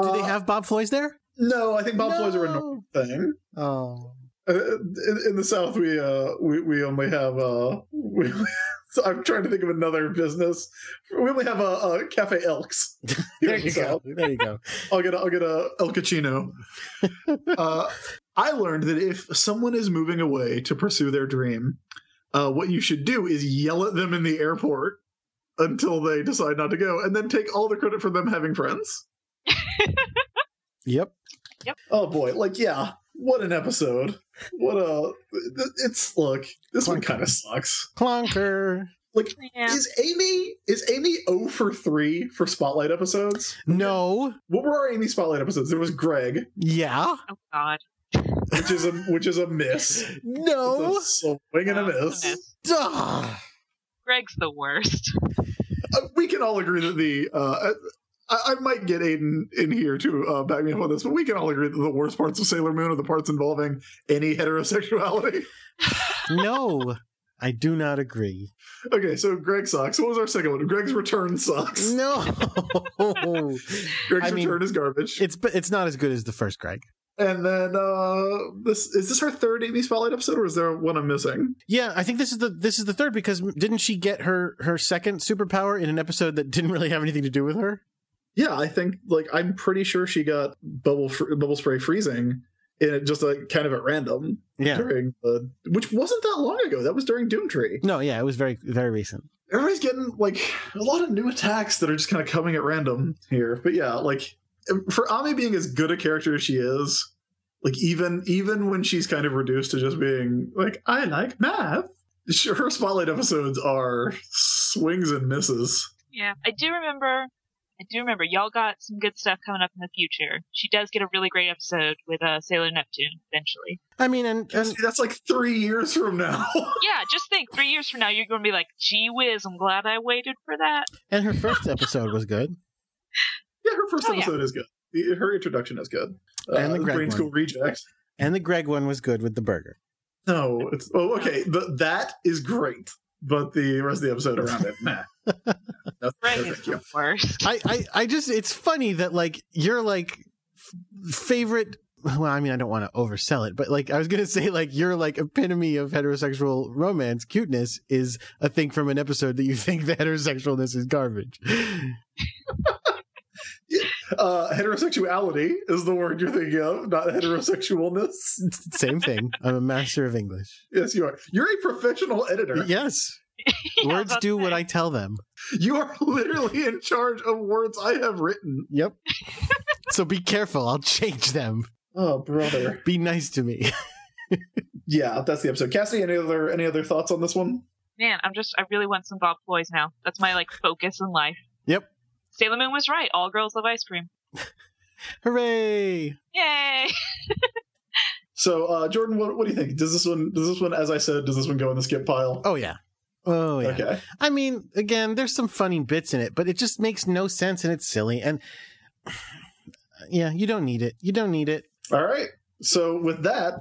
Uh, they have Bob Floyd's there? No, I think Bob No. Floyd's are a normal thing. Oh. Uh, in, in the South, we uh we, we only have uh we, so I'm trying to think of another business. We only have a, a Cafe Elks. There you go. There you go. I'll get a, I'll get a El Cappuccino. uh, I learned that if someone is moving away to pursue their dream, uh, what you should do is yell at them in the airport until they decide not to go, and then take all the credit for them having friends. Yep. Yep. Oh boy, like yeah, what an episode! What a it's look. This one kind of sucks. Clonker. Like Yeah. is Amy is Amy 0 for 3 for spotlight episodes? No. What were our Amy spotlight episodes? There was Greg, Yeah. Oh God. which is a which is a miss. No. It's a swing and a Oh, miss. goodness. Duh. Greg's the worst. Uh, we can all agree that the uh, I, I might get Aiden in here to uh, back me up on this, but we can all agree that the worst parts of Sailor Moon are the parts involving any heterosexuality. No. I do not agree. Okay, so Greg sucks. What was our second one? Greg's return sucks. No. Greg's I mean, return is garbage. it's but it's not as good as the first Greg. And then uh this is this her third Amy Spotlight episode, or is there one I'm missing? Yeah, I think this is the this is the third because didn't she get her her second superpower in an episode that didn't really have anything to do with her? Yeah, I think like I'm pretty sure she got bubble fr- bubble spray freezing in it just like kind of at random Yeah. during the which wasn't that long ago. That was during Doomtree. No, yeah, it was very very recent. Everybody's getting like a lot of new attacks that are just kind of coming at random here. But yeah, like for Ami being as good a character as she is, like even even when she's kind of reduced to just being like I like math, sure, her spotlight episodes are swings and misses. Yeah. I do remember I do remember y'all got some good stuff coming up in the future. She does get a really great episode with uh, Sailor Neptune eventually. I mean, and, and See, that's like three years from now. Yeah, just think three years from now you're going to be like, gee whiz, I'm glad I waited for that. and her first episode was good. yeah, her first Oh, yeah. episode is good. The- Her introduction is good. And the uh, Greg Brain one. School Rejects. And the Greg one was good with the burger. No, it's oh okay. The, that is great, but the rest of the episode around it, nah. No, Greg no, is the worst. I, I, I just it's funny that like your like f- favorite well, I mean, I don't want to oversell it, but like I was gonna say, like your like epitome of heterosexual romance cuteness is a thing from an episode that you think the heterosexualness is garbage. Uh, heterosexuality is the word you're thinking of, not heterosexualness. Same thing. I'm a master of English. Yes, you are. You're a professional editor. Yes, Yeah, words do what. I tell them. You are literally in charge of words I have written. Yep. so be careful. I'll change them. Oh, brother. Be nice to me. Yeah, that's the episode. Cassie, any other any other thoughts on this one? Man, I'm just, I really want some Bob Floys now. That's my, like, focus in life. Yep. Sailor Moon was right. All girls love ice cream. Hooray! Yay! So, uh, Jordan, what, what do you think? Does this one? Does this one, as I said, does this one go in the skip pile? Oh yeah. Oh yeah. Okay. I mean, again, there's some funny bits in it, but it just makes no sense and it's silly. And yeah, you don't need it. You don't need it. All right. So, with that,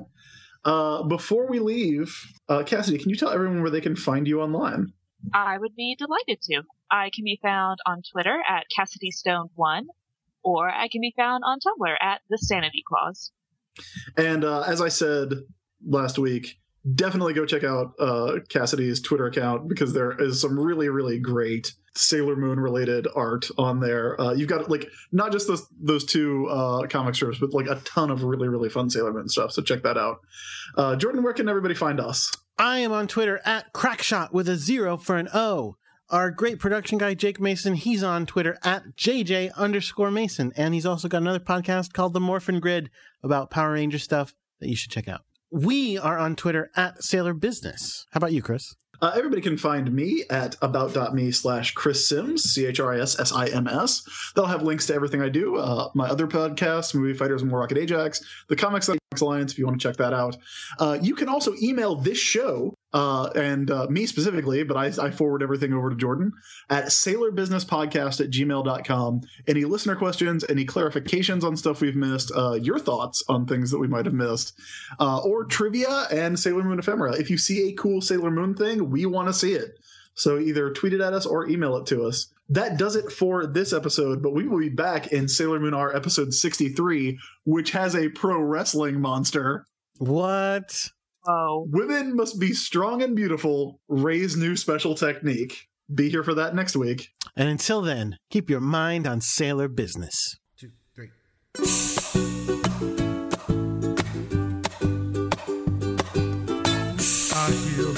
uh, before we leave, uh, Cassidy, can you tell everyone where they can find you online? I would be delighted to. I can be found on Twitter at CassidyStone1, or I can be found on Tumblr at The Sanity Clause. And uh, as I said last week, definitely go check out uh, Cassidy's Twitter account because there is some really, really great Sailor Moon related art on there. Uh, you've got like not just those those two uh, comic strips, but like a ton of really, really fun Sailor Moon stuff. So check that out. Uh, Jordan, where can everybody find us? I am on Twitter at Crackshot with a zero for an O. Our great production guy, Jake Mason, he's on Twitter at JJ underscore Mason. And he's also got another podcast called The Morphin Grid about Power Ranger stuff that you should check out. We are on Twitter at Sailor Business. How about you, Chris? Uh, everybody can find me at about.me slash Chris Sims, C H R I S S I M S. They'll have links to everything I do. Uh, my other podcasts, Movie Fighters and War Rocket Ajax, the Comics Alliance, if you want to check that out. Uh, you can also email this show, uh, and uh, me specifically, but I, I forward everything over to Jordan, at sailorbusinesspodcast at gmail.com. Any listener questions, any clarifications on stuff we've missed, uh, your thoughts on things that we might have missed, uh, or trivia and Sailor Moon ephemera. If you see a cool Sailor Moon thing, we want to see it. So either tweet it at us or email it to us. That does it for this episode, but we will be back in Sailor Moon R episode 63, which has a pro wrestling monster. What? Whoa. Women must be strong and beautiful, raise new special technique. Be here for that next week. And until then, keep your mind on Sailor Business. Two, three. I hear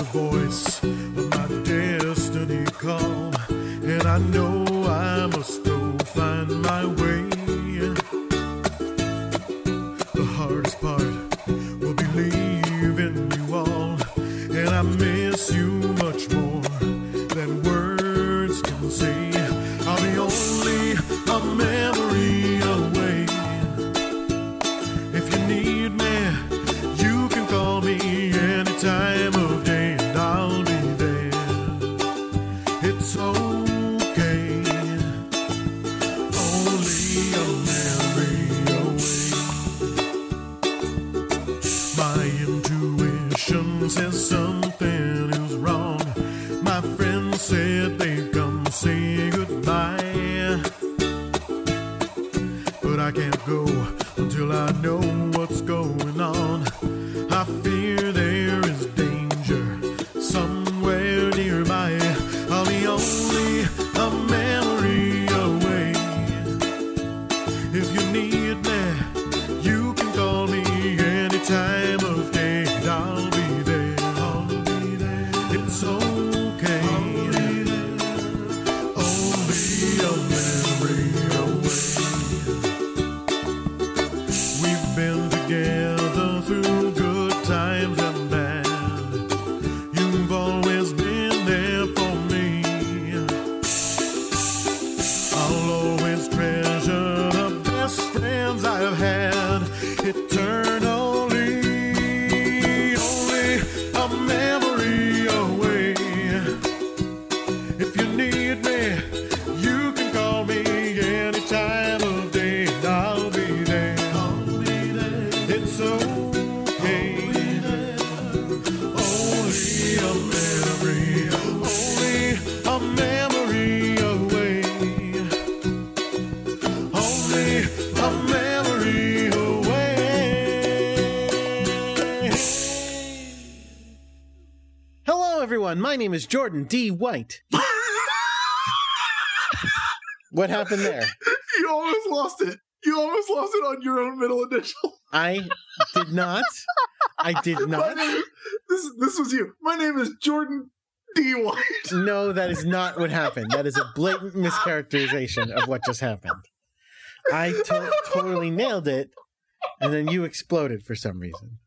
name is Jordan D. White. what happened there? You almost lost it. You almost lost it on your own middle initial. I did not. I did not. name, this this was you. My name is Jordan D. White. No, that is not what happened. That is a blatant mischaracterization of what just happened. I to- totally nailed it, and then you exploded for some reason.